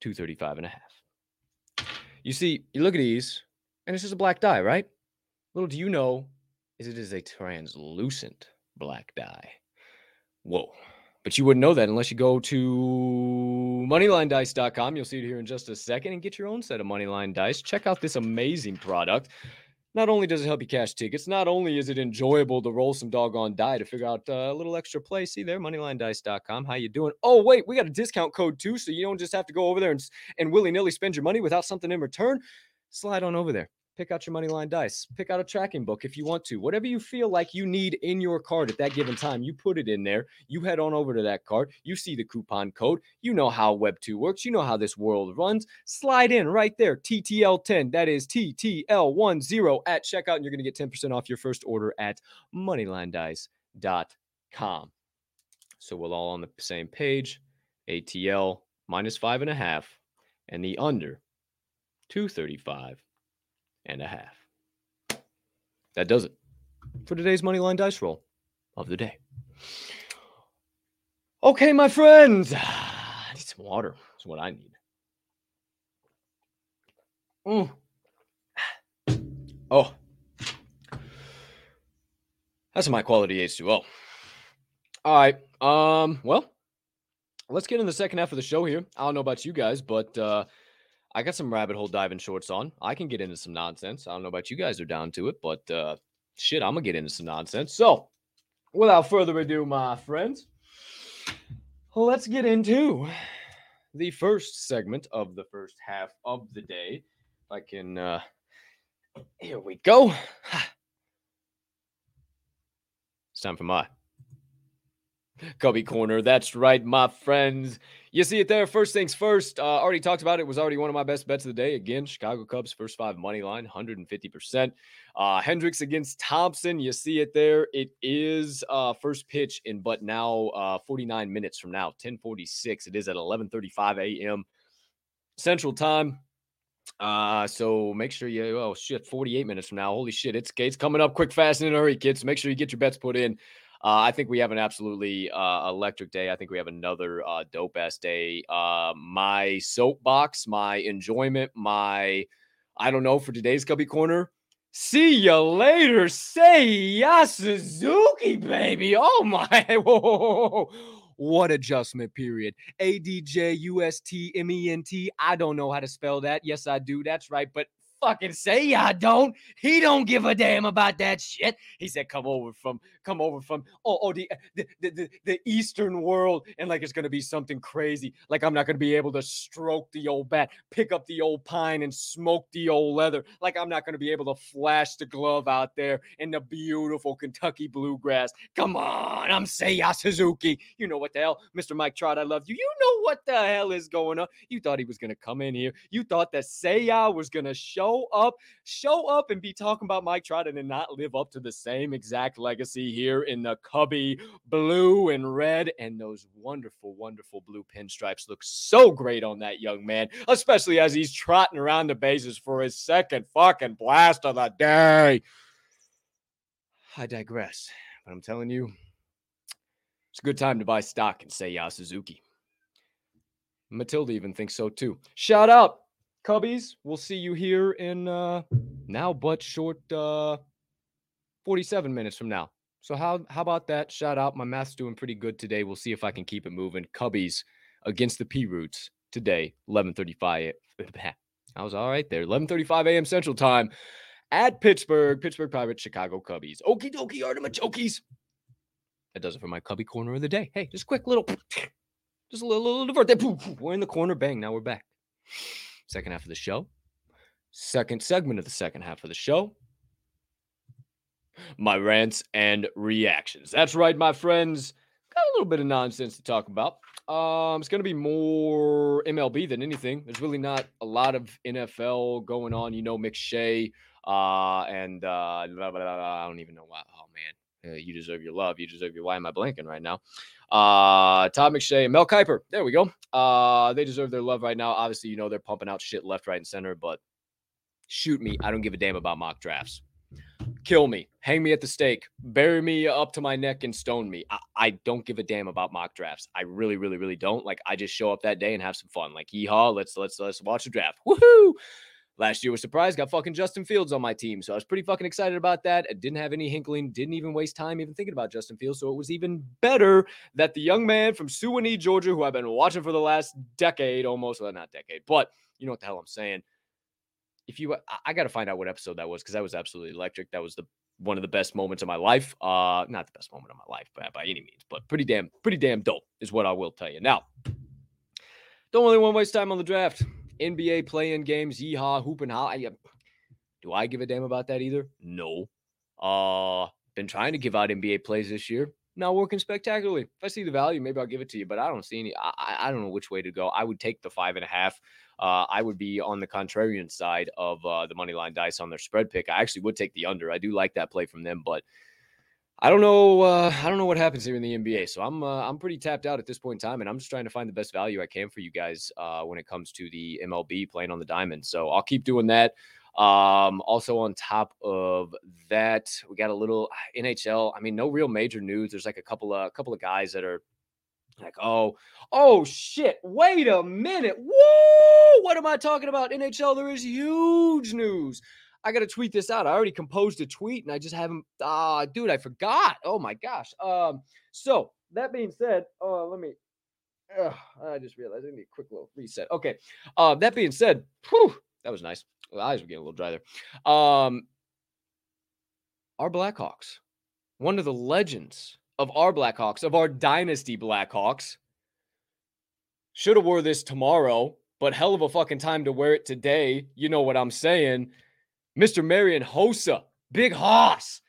235 and a half. You see, you look at these, and it's just a black die, right? Little do you know, is it is a translucent black die. Whoa. But you wouldn't know that unless you go to moneylinedice.com. You'll see it here in just a second and get your own set of moneyline dice. Check out this amazing product. Not only does it help you cash tickets, not only is it enjoyable to roll some doggone die to figure out uh, a little extra play. See there, moneylinedice.com. How you doing? Oh, wait, we got a discount code too, so you don't just have to go over there and, and willy-nilly spend your money without something in return. Slide on over there pick out your money line dice pick out a tracking book if you want to whatever you feel like you need in your card at that given time you put it in there you head on over to that card you see the coupon code you know how web 2 works you know how this world runs slide in right there ttl10 that is ttl10 at checkout and you're going to get 10% off your first order at moneylinedice.com so we're all on the same page atl minus five and a half and the under 235 and a half. that does it for today's Moneyline Dice Roll of the day. Okay, my friends. I need some water. That's what I need. Mm. Oh. That's a my quality H2O. All right. Um, well, let's get in the second half of the show here. I don't know about you guys, but uh I got some rabbit hole diving shorts on. I can get into some nonsense. I don't know about you guys are down to it, but uh shit, I'm gonna get into some nonsense. So without further ado, my friends, let's get into the first segment of the first half of the day. If I can uh here we go. It's time for my Cubby Corner. That's right, my friends. You see it there. First things first. Uh, already talked about it. Was already one of my best bets of the day. Again, Chicago Cubs first five money line, 150%. Uh, Hendricks against Thompson. You see it there. It is uh, first pitch in but now uh, 49 minutes from now, 1046. It is at 11:35 a.m. Central Time. Uh, so make sure you oh shit, 48 minutes from now. Holy shit, it's it's coming up quick, fast, and in a hurry, kids. Make sure you get your bets put in. Uh, I think we have an absolutely uh, electric day. I think we have another uh, dope ass day. Uh, my soapbox, my enjoyment, my I don't know for today's Cubby Corner. See you later. Say ya Suzuki, baby. Oh my. Whoa. What adjustment period? A D J U S T M E N T. I don't know how to spell that. Yes, I do. That's right. But fucking say I don't. He don't give a damn about that shit. He said, "Come over from, come over from, oh, oh the, the, the, the, Eastern world, and like it's gonna be something crazy. Like I'm not gonna be able to stroke the old bat, pick up the old pine, and smoke the old leather. Like I'm not gonna be able to flash the glove out there in the beautiful Kentucky bluegrass. Come on, I'm Seiya Suzuki. You know what the hell, Mr. Mike Trout, I love you. You know what the hell is going on. You thought he was gonna come in here. You thought that Seiya was gonna show up, show up and be talking about Mike Trout and not live up to the same exact legacy here in the Cubby blue and red. And those wonderful, wonderful blue pinstripes look so great on that young man, especially as he's trotting around the bases for his second fucking blast of the day. I digress, but I'm telling you, it's a good time to buy stock and say Ya Suzuki. Matilda even thinks so too. Shout out Cubbies, we'll see you here in uh now but short uh 47 minutes from now. So how how about that? Shout out. My math's doing pretty good today. We'll see if I can keep it moving. Cubbies against the P Roots today, 11:35. I was all right there. 11:35 a.m. Central Time at Pittsburgh. Pittsburgh Pirates, Chicago Cubbies. Okie dokie, artichokes. That does it for my Cubby corner of the day. Hey, just quick little, just a little, little divert. There. We're in the corner. Bang. Now we're back second half of the show. Second segment of the second half of the show. My rants and reactions. That's right, my friends. Got a little bit of nonsense to talk about. Um, it's going to be more MLB than anything. There's really not a lot of NFL going on. You know, McShay uh, and uh, blah, blah, blah, I don't even know why. Uh, you deserve your love. You deserve your. Why am I blanking right now? Uh, Todd McShay Mel Kiper. There we go. Uh, they deserve their love right now. Obviously, you know they're pumping out shit left, right, and center, but shoot me. I don't give a damn about mock drafts. Kill me, hang me at the stake, bury me up to my neck and stone me. I, I don't give a damn about mock drafts. I really, really, really don't. Like I just show up that day and have some fun. Like yeehaw, let's let's let's watch the draft. Woohoo! Last year was surprise, got fucking Justin Fields on my team. So I was pretty fucking excited about that. I didn't have any hinkling, didn't even waste time even thinking about Justin Fields. So it was even better that the young man from Suwanee, Georgia, who I've been watching for the last decade almost, well, not decade, but you know what the hell I'm saying. If you, I, I got to find out what episode that was because that was absolutely electric. That was the one of the best moments of my life. Uh, not the best moment of my life by, by any means, but pretty damn, pretty damn dope is what I will tell you. Now, don't really want to waste time on the draft. NBA play-in games, yeehaw, hoop and. Do I give a damn about that either? No. Uh, been trying to give out NBA plays this year. Not working spectacularly. If I see the value, maybe I'll give it to you, but I don't see any. I, I don't know which way to go. I would take the five and a half. Uh, I would be on the contrarian side of uh, the money line dice on their spread pick. I actually would take the under. I do like that play from them, but I don't know. Uh, I don't know what happens here in the NBA. So I'm uh, I'm pretty tapped out at this point in time, and I'm just trying to find the best value I can for you guys uh, when it comes to the MLB playing on the diamond. So I'll keep doing that. Um, also on top of that, we got a little NHL. I mean, no real major news. There's like a couple of a couple of guys that are like, oh, oh shit, wait a minute. Whoa, what am I talking about? NHL, there is huge news. I gotta tweet this out. I already composed a tweet and I just haven't ah, dude, I forgot. Oh my gosh. Um, so that being said, oh, let me Ugh, I just realized I need a quick little reset. Okay. Uh, that being said, whew, that was nice. My eyes were getting a little dry there. Um, our Blackhawks, one of the legends of our Blackhawks, of our dynasty Blackhawks, should have wore this tomorrow, but hell of a fucking time to wear it today. You know what I'm saying? Mr. Marian Hossa, Big Hoss,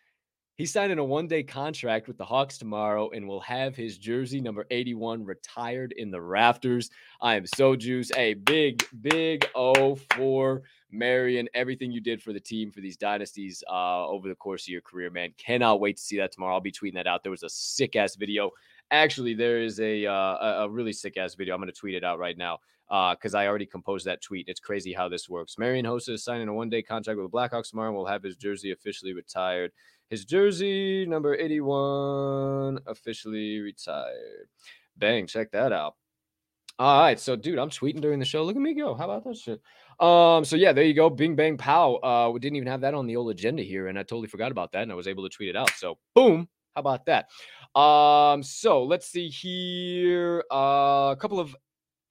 He's signing a one day contract with the Hawks tomorrow and will have his jersey number 81 retired in the rafters. I am so juiced. A big, big O for Marian. Everything you did for the team for these dynasties uh, over the course of your career, man. Cannot wait to see that tomorrow. I'll be tweeting that out. There was a sick ass video. Actually, there is a uh, a really sick ass video. I'm going to tweet it out right now because uh, I already composed that tweet. It's crazy how this works. Marian Hossa is signing a one day contract with the Blackhawks tomorrow and will have his jersey officially retired. His jersey, number 81, officially retired. Bang, check that out. All right, so dude, I'm tweeting during the show. Look at me go. How about that shit? Um, so yeah, there you go. Bing bang pow. Uh, we didn't even have that on the old agenda here, and I totally forgot about that, and I was able to tweet it out. So boom, how about that? Um, so let's see here. Uh, a couple of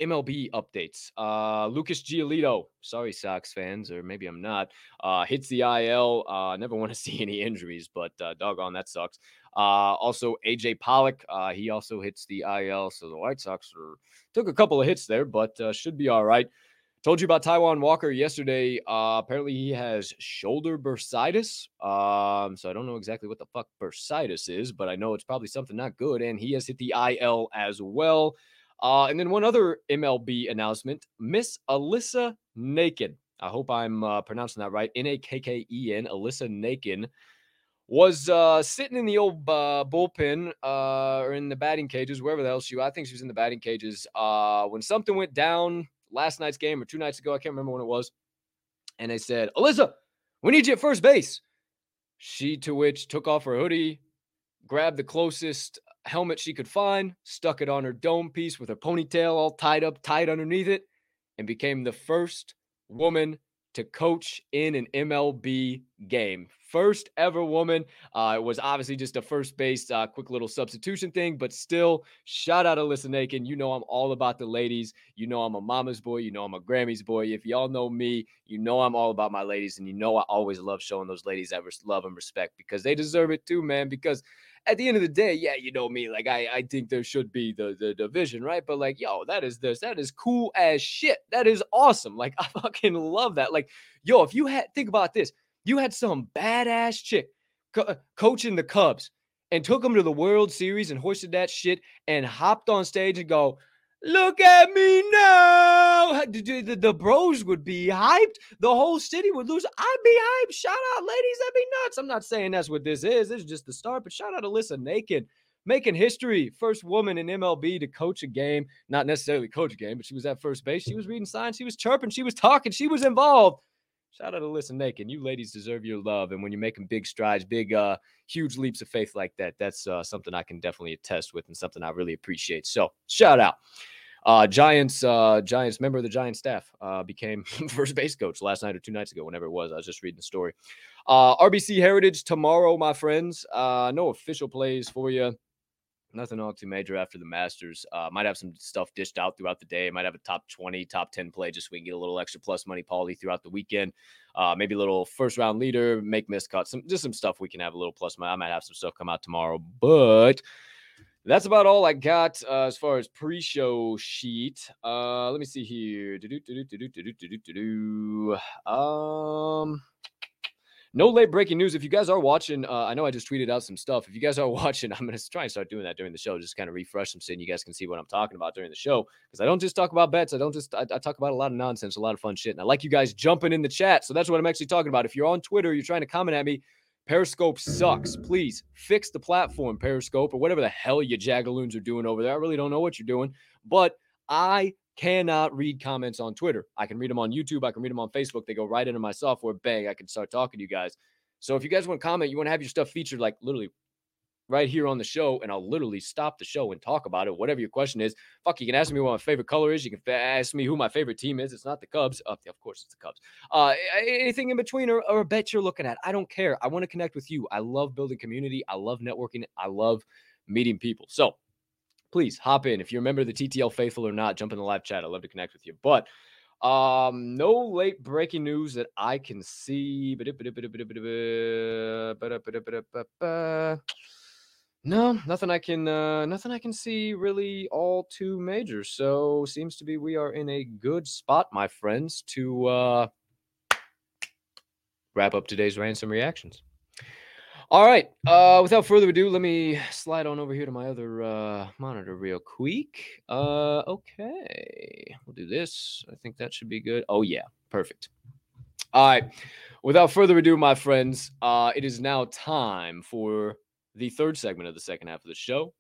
MLB updates. Uh, Lucas Giolito, sorry, Sox fans, or maybe I'm not, uh, hits the IL. Uh, never want to see any injuries, but uh, doggone, that sucks. Uh, also, AJ Pollock, uh, he also hits the IL. So the White Sox are, took a couple of hits there, but uh, should be all right. Told you about Taijuan Walker yesterday. Uh, apparently, he has shoulder bursitis. Um, so I don't know exactly what the fuck bursitis is, but I know it's probably something not good. And he has hit the IL as well. Uh, and then one other MLB announcement Miss Alyssa Nakken. I hope I'm uh, pronouncing that right. N A K K E N, Alyssa Nakken, was uh, sitting in the old uh, bullpen uh, or in the batting cages, wherever the hell she was. I think she was in the batting cages uh, when something went down last night's game or two nights ago. I can't remember when it was. And they said, Alyssa, we need you at first base. She, to which, took off her hoodie, grabbed the closest helmet she could find, stuck it on her dome piece with her ponytail all tied up tied underneath it, and became the first woman to coach in an MLB game. First ever woman. Uh, it was obviously just a first base, uh, quick little substitution thing, but still, shout out Alyssa Nakken. You know I'm all about the ladies. You know I'm a mama's boy. You know I'm a Grammy's boy. If y'all know me, you know I'm all about my ladies, and you know I always love showing those ladies that love and respect because they deserve it too, man. Because at the end of the day, yeah, you know me. Like I, I think there should be the the division, right? But like, yo, that is this, that is cool as shit. That is awesome. Like I fucking love that. Like, yo, if you had think about this, you had some badass chick co- uh, coaching the Cubs and took them to the World Series and hoisted that shit and hopped on stage and go, Look at me now. The, the, bros would be hyped. The whole city would lose. I'd be hyped. Shout out, ladies. That'd be nuts. I'm not saying that's what this is. This is just the start. But shout out Alyssa Nakken, making history. First woman in MLB to coach a game. Not necessarily coach a game, but she was at first base. She was reading signs. She was chirping. She was talking. She was involved. Shout out to Alyssa Nakken. You ladies deserve your love. And when you're making big strides, big, uh, huge leaps of faith like that, that's uh, something I can definitely attest with and something I really appreciate. So shout out. Uh, Giants, uh, Giants member of the Giant staff uh, became first base coach last night or two nights ago, whenever it was. I was just reading the story. Uh, RBC Heritage tomorrow, my friends. Uh, no official plays for you. Nothing all too major after the Masters. Uh, might have some stuff dished out throughout the day. Might have a top 20, top 10 play just so we can get a little extra plus money, Paulie, throughout the weekend. Uh, maybe a little first round leader, make miss cuts, some just some stuff we can have a little plus money. I might have some stuff come out tomorrow, but that's about all I got uh, as far as pre-show sheet. Uh, let me see here. Um, no late breaking news. If you guys are watching, uh, I know I just tweeted out some stuff. If you guys are watching, I'm going to try and start doing that during the show, just kind of refresh some shit. You guys can see what I'm talking about during the show because I don't just talk about bets. I don't just, I, I, talk about a lot of nonsense, a lot of fun shit. And I like you guys jumping in the chat. So that's what I'm actually talking about. If you're on Twitter, you're trying to comment at me, Periscope sucks. Please fix the platform, Periscope, or whatever the hell you jagaloons are doing over there. I really don't know what you're doing, but I cannot read comments on Twitter. I can read them on YouTube. I can read them on Facebook. They go right into my software. Bang, I can start talking to you guys. So if you guys want to comment, you want to have your stuff featured like literally right here on the show, and I'll literally stop the show and talk about it. Whatever your question is, fuck, you can ask me what my favorite color is. You can ask me who my favorite team is. It's not the Cubs. Of course, it's the Cubs. Uh, anything in between or, or a bet you're looking at. I don't care. I want to connect with you. I love building community. I love networking. I love meeting people. So please hop in. If you're a member of the TTL faithful or not, jump in the live chat. I'd love to connect with you. But um, no late breaking news that I can see. No, nothing I can uh nothing I can see really all too major. So seems to be we are in a good spot, my friends, to uh wrap up today's rants and reactions. All right. Uh without further ado, let me slide on over here to my other uh monitor real quick. Uh okay. We'll do this. I think that should be good. Oh yeah, perfect. All right. Without further ado, my friends, uh it is now time for the third segment of the second half of the show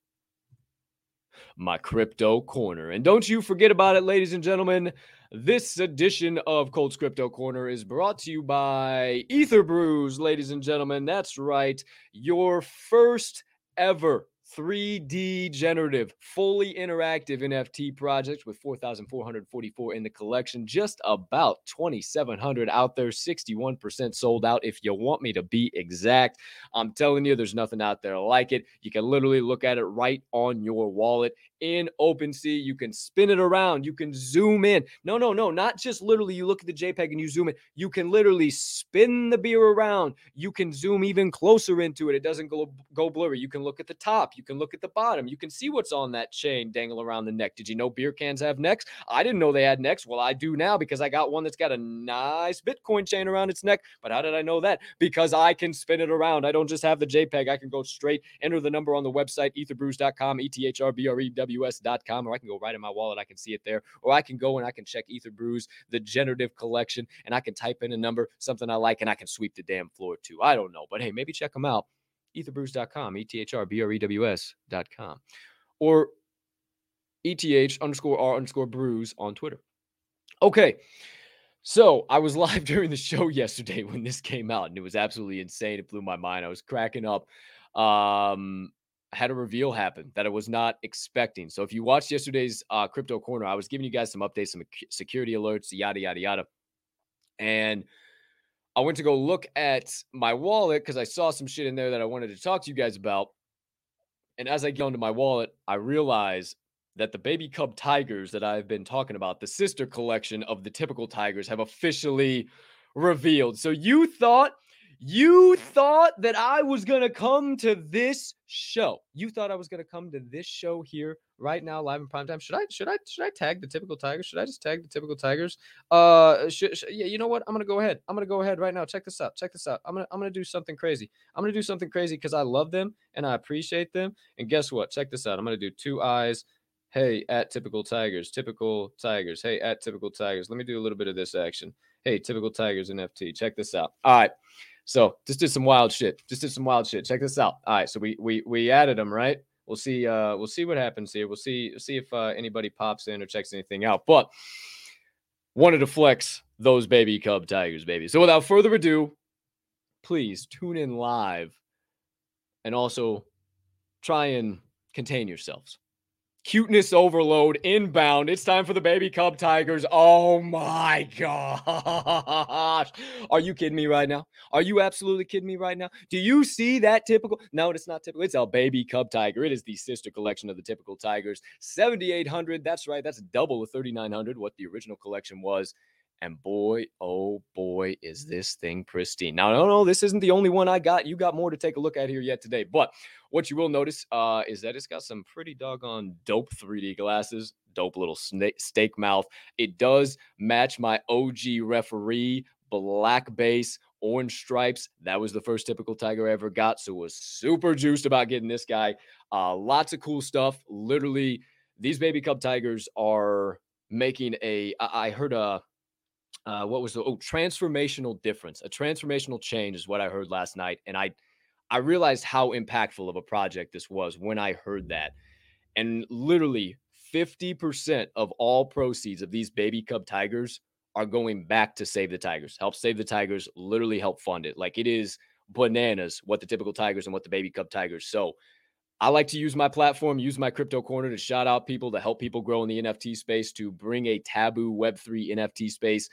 my crypto corner. And don't you forget about it, ladies and gentlemen. This edition of Colt's Crypto Corner is brought to you by Ether Brews, ladies and gentlemen. That's right, your first ever 3D generative, fully interactive NFT project with 4,444 in the collection. Just about 2,700 out there, 61% sold out. If you want me to be exact, I'm telling you, there's nothing out there like it. You can literally look at it right on your wallet in OpenSea. You can spin it around. You can zoom in. No, no, no, not just literally you look at the JPEG and you zoom in. You can literally spin the beer around. You can zoom even closer into it. It doesn't go, go blurry. You can look at the top. You can look at the bottom. You can see what's on that chain dangle around the neck. Did you know beer cans have necks? I didn't know they had necks. Well, I do now because I got one that's got a nice Bitcoin chain around its neck. But how did I know that? Because I can spin it around. I don't just have the JPEG. I can go straight, enter the number on the website, etherbrews.com, E T H R B R E W S.com, or I can go right in my wallet. I can see it there. Or I can go and I can check Ether Brews, the generative collection, and I can type in a number, something I like, and I can sweep the damn floor too. I don't know. But hey, maybe check them out etherbrews.com, E-T-H-R-B-R-E-W-S.com, or ETH underscore R underscore brews on Twitter. Okay. So I was live during the show yesterday when this came out, and it was absolutely insane. It blew my mind. I was cracking up. Um, had a reveal happen that I was not expecting. So if you watched yesterday's uh, crypto corner, I was giving you guys some updates, some security alerts, yada yada yada, and I went to go look at my wallet because I saw some shit in there that I wanted to talk to you guys about. And as I get onto my wallet, I realize that the baby cub tigers that I've been talking about, the sister collection of the typical tigers, have officially revealed. So you thought you thought that I was going to come to this show. You thought I was going to come to this show here right now live in prime time. Should I should I should I tag the typical tigers? Should I just tag the typical tigers? Uh yeah, you know what? I'm going to go ahead. I'm going to go ahead right now. Check this out. Check this out. I'm going to I'm going to do something crazy. I'm going to do something crazy cuz I love them and I appreciate them. And guess what? Check this out. I'm going to do two eyes Hey, at typical Tigers, typical Tigers. Hey, at typical Tigers. Let me do a little bit of this action. Hey, typical Tigers NFT. Check this out. All right. So just did some wild shit. Just did some wild shit. Check this out. All right. So we we we added them, right? We'll see. Uh, we'll see what happens here. We'll see. See if uh, anybody pops in or checks anything out. But wanted to flex those baby cub tigers, baby. So without further ado, please tune in live, and also try and contain yourselves cuteness overload inbound. It's time for the baby cub tigers. Oh my gosh. Are you kidding me right now? Are you absolutely kidding me right now? Do you see that typical? No, it's not typical. It's a baby cub tiger. It is the sister collection of the typical tigers. 7,800. That's right. That's double the 3,900, what the original collection was. And boy, oh boy, is this thing pristine. Now, no, no, this isn't the only one I got. You got more to take a look at here yet today. But what you will notice uh, is that it's got some pretty doggone dope 3D glasses, dope little snake, steak mouth. It does match my OG referee, black base, orange stripes. That was the first typical tiger I ever got. So was super juiced about getting this guy. Uh, lots of cool stuff. Literally, these baby cub tigers are making a. I heard a uh, what was the oh transformational difference? A transformational change is what I heard last night, and I I realized how impactful of a project this was when I heard that. And literally 50% of all proceeds of these baby cub tigers are going back to save the tigers. Help save the tigers, literally help fund it. Like it is bananas what the typical tigers and what the baby cub tigers. So I like to use my platform, use my crypto corner to shout out people to help people grow in the NFT space, to bring a taboo Web3 NFT space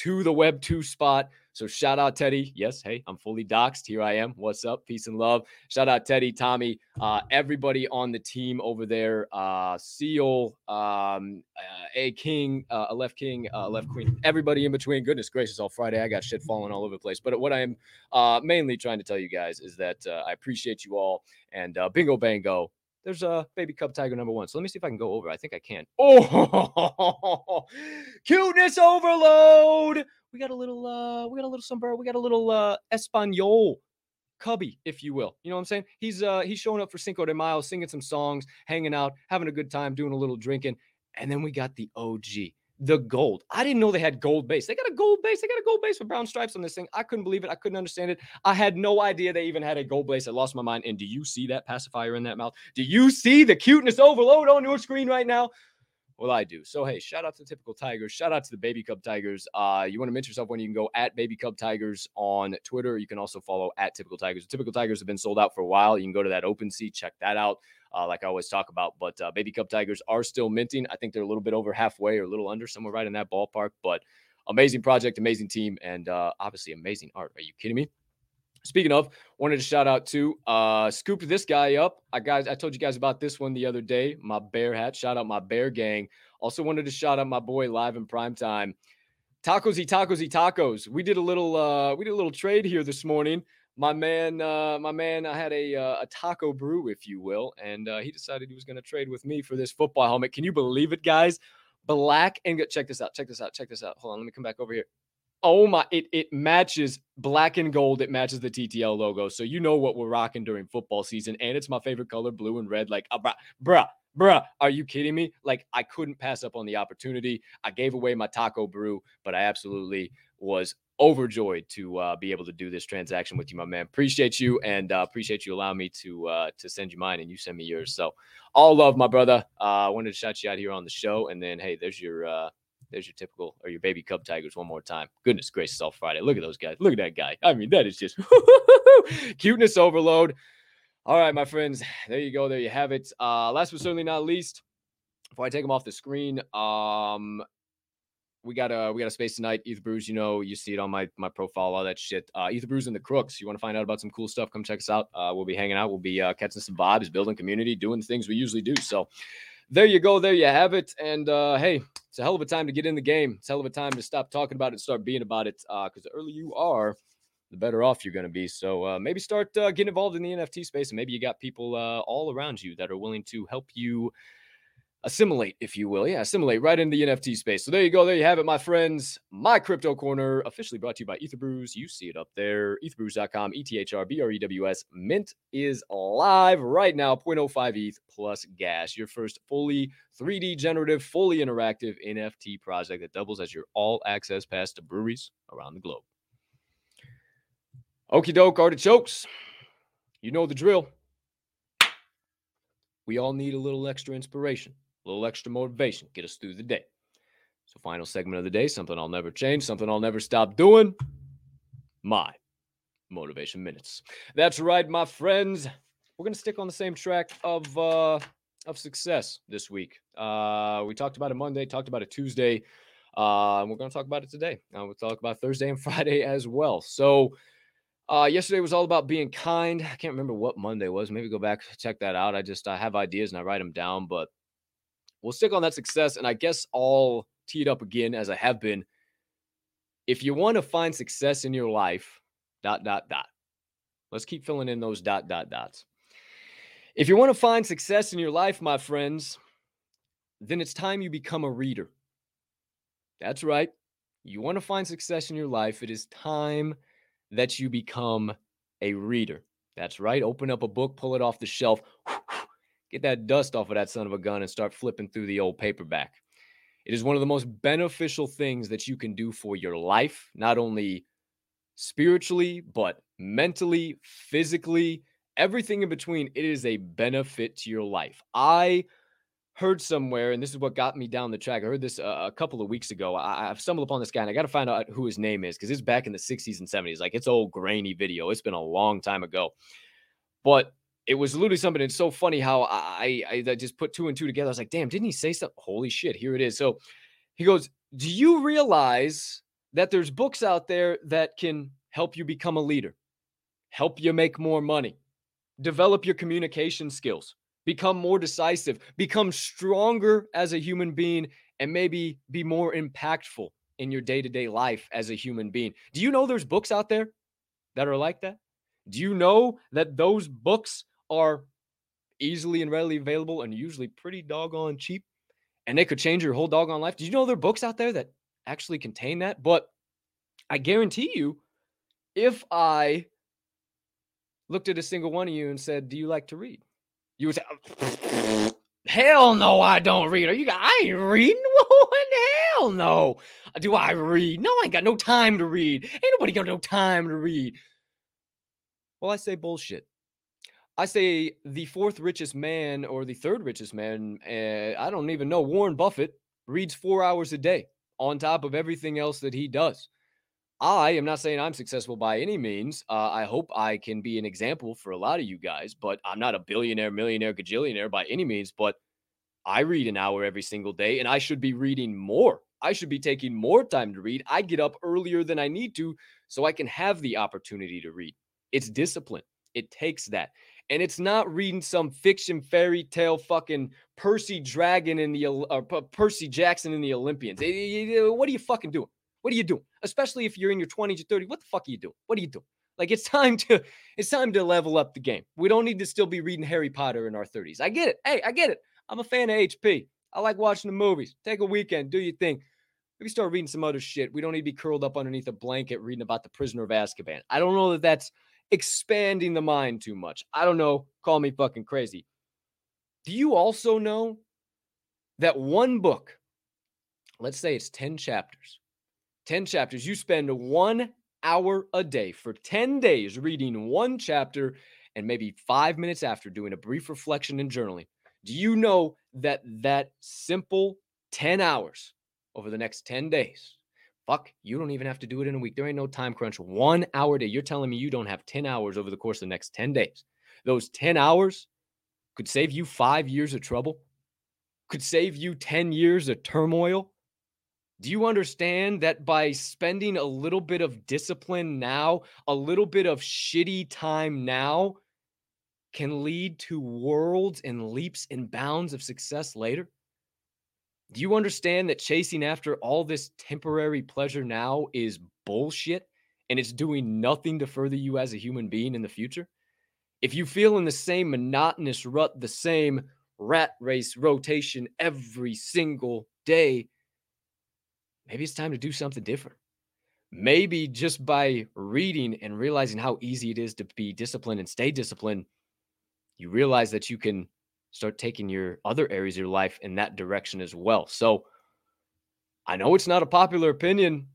to the Web 2 spot. So shout out Teddy. Yes, hey, I'm fully doxxed. Here I am. What's up? Peace and love. Shout out Teddy, Tommy, uh, everybody on the team over there. Uh, Seal, um, uh, a King, uh, a left King, uh, left Queen, everybody in between. Goodness gracious, all Friday I got shit falling all over the place. But what I am uh, mainly trying to tell you guys is that uh, I appreciate you all and uh, bingo bango there's a baby cub tiger number one. So let me see if I can go over. I think I can. Oh, cuteness overload. We got a little, uh, we got a little sombrero. We got a little uh Espanol cubby, if you will. You know what I'm saying? He's uh he's showing up for Cinco de Mayo, singing some songs, hanging out, having a good time, doing a little drinking. And then we got the OG the gold. I didn't know they had gold base. They got a gold base. They got a gold base with brown stripes on this thing. I couldn't believe it. I couldn't understand it. I had no idea they even had a gold base. I lost my mind. And do you see that pacifier in that mouth? Do you see the cuteness overload on your screen right now? Well, I do. So, hey, shout out to the typical Tigers. Shout out to the Baby Cub Tigers. Uh, you want to mention yourself when you can go at Baby Cub Tigers on Twitter. You can also follow at Typical Tigers. The typical Tigers have been sold out for a while. You can go to that OpenSea, check that out uh, like I always talk about. But uh, Baby Cub Tigers are still minting. I think they're a little bit over halfway or a little under, somewhere right in that ballpark. But amazing project, amazing team, and uh, obviously amazing art. Are you kidding me? Speaking of, wanted to shout out to uh this guy up. I guys, I told you guys about this one the other day. My bear hat. Shout out my bear gang. Also wanted to shout out my boy live in prime time. Tacos tacos tacos. We did a little uh we did a little trade here this morning my man, uh, my man, I had a uh, a taco brew, if you will, and uh, he decided he was going to trade with me for this football helmet. Can you believe it, guys? Black and check this out. Check this out. Check this out. Hold on, let me come back over here. Oh my! It it matches black and gold. It matches the TTL logo, so you know what we're rocking during football season, and it's my favorite color, blue and red. Like, uh, bruh, bruh, bruh, are you kidding me? Like, I couldn't pass up on the opportunity. I gave away my taco brew, but I absolutely was overjoyed to uh, be able to do this transaction with you, my man. Appreciate you and uh, appreciate you allowing me to uh, to send you mine and you send me yours. So all love, my brother. Uh, I wanted to shout you out here on the show, and then hey, there's your uh, there's your typical or your baby Cub Tigers one more time. Goodness gracious, all Friday. Look at those guys. Look at that guy. I mean, that is just cuteness overload. All right, my friends. There you go. There you have it. Uh, last but certainly not least, before I take them off the screen, um, we got a we got a space tonight. Ether Brews, you know, you see it on my my profile, all that shit. Uh, Ether Brews and the Crooks. You want to find out about some cool stuff? Come check us out. Uh, we'll be hanging out. We'll be uh, catching some vibes, building community, doing the things we usually do. So there you go. There you have it. And uh, hey, it's a hell of a time to get in the game. It's a hell of a time to stop talking about it, start being about it. Because uh, the earlier you are, the better off you're going to be. So uh, maybe start uh, getting involved in the NFT space, and maybe you got people uh, all around you that are willing to help you assimilate, if you will. Yeah, assimilate right into the NFT space. So there you go. There you have it, my friends. My crypto corner, officially brought to you by Etherbrews. You see it up there. Etherbrews.com, E T H R B R E W S. Mint is live right now, 0.05 ETH plus gas. Your first fully 3D generative, fully interactive NFT project that doubles as your all access pass to breweries around the globe. Okie doke, artichokes. You know the drill. We all need a little extra inspiration a little extra motivation, get us through the day. So, final segment of the day something I'll never change, something I'll never stop doing. My motivation minutes. That's right, my friends. We're gonna stick on the same track of uh, of success this week. Uh, we talked about it Monday, talked about it Tuesday. Uh, we're going to talk about it today. Uh, we'll talk about Thursday and Friday as well. So, uh, yesterday was all about being kind. I can't remember what Monday was. Maybe go back check that out. I just I have ideas and I write them down, but we'll stick on that success. And I guess I'll tee it up again as I have been. If you want to find success in your life, dot, dot, dot. Let's keep filling in those dot, dot, dots. If you want to find success in your life, my friends, then it's time you become a reader. That's right. You want to find success in your life, it is time that you become a reader. That's right. Open up a book, pull it off the shelf. Get that dust off of that son of a gun and start flipping through the old paperback. It is one of the most beneficial things that you can do for your life, not only spiritually, but mentally, physically, everything in between. It is a benefit to your life. I heard somewhere, and this is what got me down the track. I heard this uh, a couple of weeks ago. I, have stumbled upon this guy, and I got to find out who his name is because it's back in the 60s and 70s. Like it's old grainy video. It's been a long time ago, but it was literally something. It's so funny how I, I, I just put two and two together. I was like, damn, didn't he say something? Holy shit, here it is. So he goes, Do you realize that there's books out there that can help you become a leader, help you make more money, develop your communication skills, become more decisive, become stronger as a human being, and maybe be more impactful in your day to day life as a human being. Do you know there's books out there that are like that? Do you know that those books are easily and readily available and usually pretty doggone cheap? And they could change your whole doggone life. Do you know there are books out there that actually contain that? But I guarantee you, if I looked at a single one of you and said, Do you like to read? You would say, oh, Hell no, I don't read. Are you I ain't reading. What hell no. Uh, Do I read? No, I ain't got no time to read. Ain't nobody got no time to read. Well, I say bullshit. I say the fourth richest man or the third richest man, uh, I don't even know, Warren Buffett reads four hours a day on top of everything else that he does. I am not saying I'm successful by any means. Uh, I hope I can be an example for a lot of you guys, but I'm not a billionaire, millionaire, gajillionaire by any means. But I read an hour every single day, and I should be reading more. I should be taking more time to read. I get up earlier than I need to so I can have the opportunity to read. It's discipline. It takes that. And it's not reading some fiction fairy tale fucking Percy Dragon in the Percy Jackson in the Olympians. What are you fucking doing? What are you doing? Especially if you're in your 20s or 30s. What the fuck are you doing? What are you doing? Like it's time to it's time to level up the game. We don't need to still be reading Harry Potter in our 30s. I get it. Hey, I get it. I'm a fan of HP. I like watching the movies. Take a weekend, do your thing. Maybe start reading some other shit. We don't need to be curled up underneath a blanket reading about the prisoner of Azkaban. I don't know that that's expanding the mind too much. I don't know. Call me fucking crazy. Do you also know that one book, let's say it's 10 chapters, 10 chapters. You spend one hour a day for 10 days reading one chapter and maybe five minutes after doing a brief reflection and journaling. Do you know that that simple 10 hours over the next 10 days? Fuck, you don't even have to do it in a week. There ain't no time crunch. One hour a day. You're telling me you don't have 10 hours over the course of the next 10 days. Those 10 hours could save you five years of trouble, could save you 10 years of turmoil, do you understand that by spending a little bit of discipline now, a little bit of shitty time now, can lead to worlds and leaps and bounds of success later? Do you understand that chasing after all this temporary pleasure now is bullshit and it's doing nothing to further you as a human being in the future? If you feel in the same monotonous rut, the same rat race rotation every single day, maybe it's time to do something different. Maybe just by reading and realizing how easy it is to be disciplined and stay disciplined, you realize that you can start taking your other areas of your life in that direction as well. So I know it's not a popular opinion,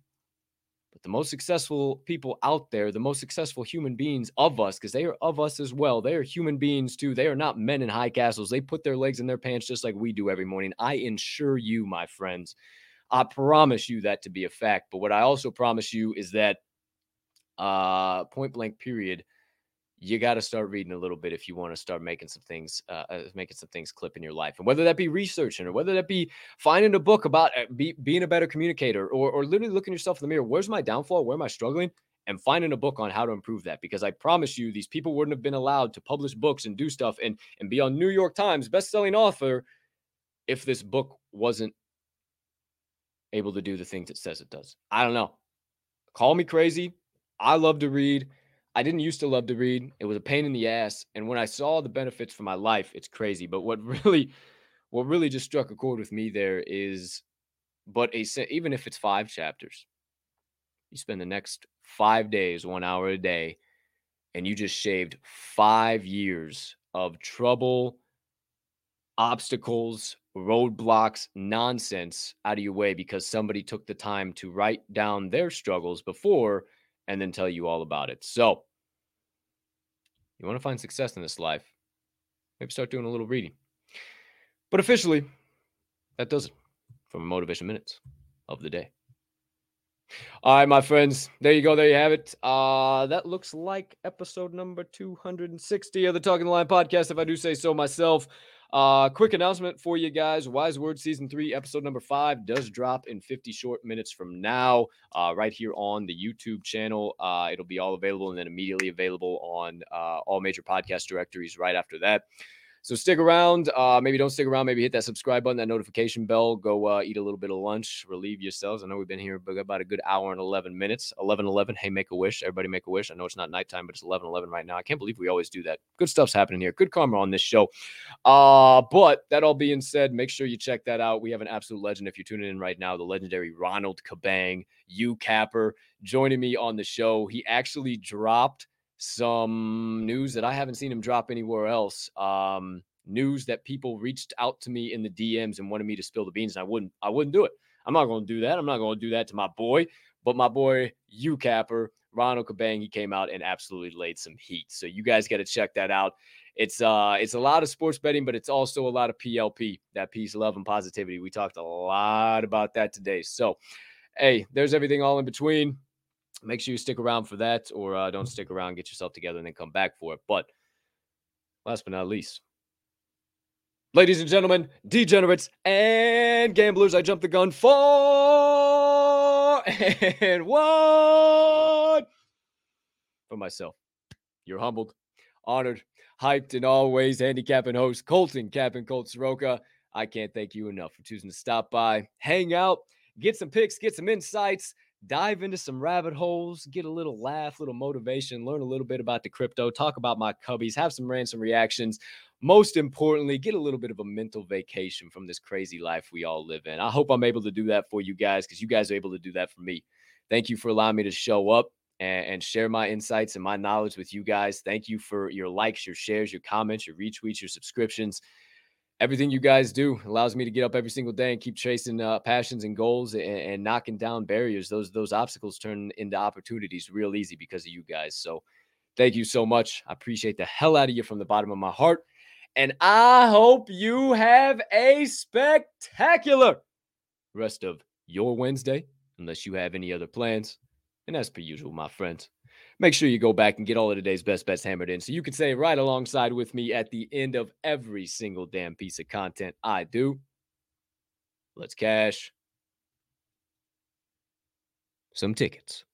but the most successful people out there, the most successful human beings of us, because they are of us as well, they are human beings too. They are not men in high castles. They put their legs in their pants just like we do every morning. I ensure you, my friends, I promise you that to be a fact. But what I also promise you is that uh point blank period you got to start reading a little bit if you want to start making some things uh, uh, making some things clip in your life and whether that be researching or whether that be finding a book about uh, be, being a better communicator or, or literally looking yourself in the mirror where's my downfall where am i struggling and finding a book on how to improve that because i promise you these people wouldn't have been allowed to publish books and do stuff and and be on new york times best-selling author if this book wasn't able to do the things it says it does. I don't know. Call me crazy. I love to read. I didn't used to love to read. It was a pain in the ass. And when I saw the benefits for my life, it's crazy. But what really, what really just struck a chord with me there is, but a even if it's five chapters, you spend the next five days, one hour a day, and you just shaved five years of trouble, obstacles, roadblocks, nonsense out of your way because somebody took the time to write down their struggles before and then tell you all about it. So, you want to find success in this life, maybe start doing a little reading. But officially, that does it from Motivation Minutes of the day. All right, my friends. There you go. There you have it. Uh, that looks like episode number 260 of the Talking the Line podcast, if I do say so myself. Uh, quick announcement for you guys. Wise Word Season 3, episode number 5 does drop in 50 short minutes from now, uh, right here on the YouTube channel. Uh, it'll be all available and then immediately available on uh, all major podcast directories right after that. So stick around. Uh, maybe don't stick around. Maybe hit that subscribe button, that notification bell. Go uh, eat a little bit of lunch, relieve yourselves. I know we've been here about a good hour and 11 minutes. 11 11. Hey, make a wish. Everybody make a wish. I know it's not nighttime, but it's 11 11 right now. I can't believe we always do that. Good stuff's happening here. Good karma on this show. Uh, but that all being said, make sure you check that out. We have an absolute legend. If you're tuning in right now, the legendary Ronald Kabang, you capper, joining me on the show. He actually dropped some news that I haven't seen him drop anywhere else. Um, news that people reached out to me in the DMs and wanted me to spill the beans, and I wouldn't. I wouldn't do it. I'm not going to do that. I'm not going to do that to my boy. But my boy, you capper, Ronald Kabang, he came out and absolutely laid some heat. So you guys got to check that out. It's uh, it's a lot of sports betting, but it's also a lot of PLP, that peace, love, and positivity. We talked a lot about that today. So, hey, there's everything all in between make sure you stick around for that or uh, don't stick around, get yourself together, and then come back for it. But last but not least, ladies and gentlemen, degenerates and gamblers, I jumped the gun for and one for myself. You're humbled, honored, hyped, and always handicapping host Colton Captain Colt Soroka. I can't thank you enough for choosing to stop by, hang out, get some picks, get some insights dive into some rabbit holes, get a little laugh, little motivation, learn a little bit about the crypto, talk about my cubbies, have some rants and reactions. Most importantly, get a little bit of a mental vacation from this crazy life we all live in. I hope I'm able to do that for you guys because you guys are able to do that for me. Thank you for allowing me to show up and, and share my insights and my knowledge with you guys. Thank you for your likes, your shares, your comments, your retweets, your subscriptions everything you guys do allows me to get up every single day and keep chasing uh, passions and goals and, and, knocking down barriers. Those those obstacles turn into opportunities real easy because of you guys. So thank you so much. I appreciate the hell out of you from the bottom of my heart. And I hope you have a spectacular rest of your Wednesday, unless you have any other plans. And as per usual, my friends, make sure you go back and get all of today's best bets hammered in so you can say right alongside with me at the end of every single damn piece of content I do. Let's cash some tickets.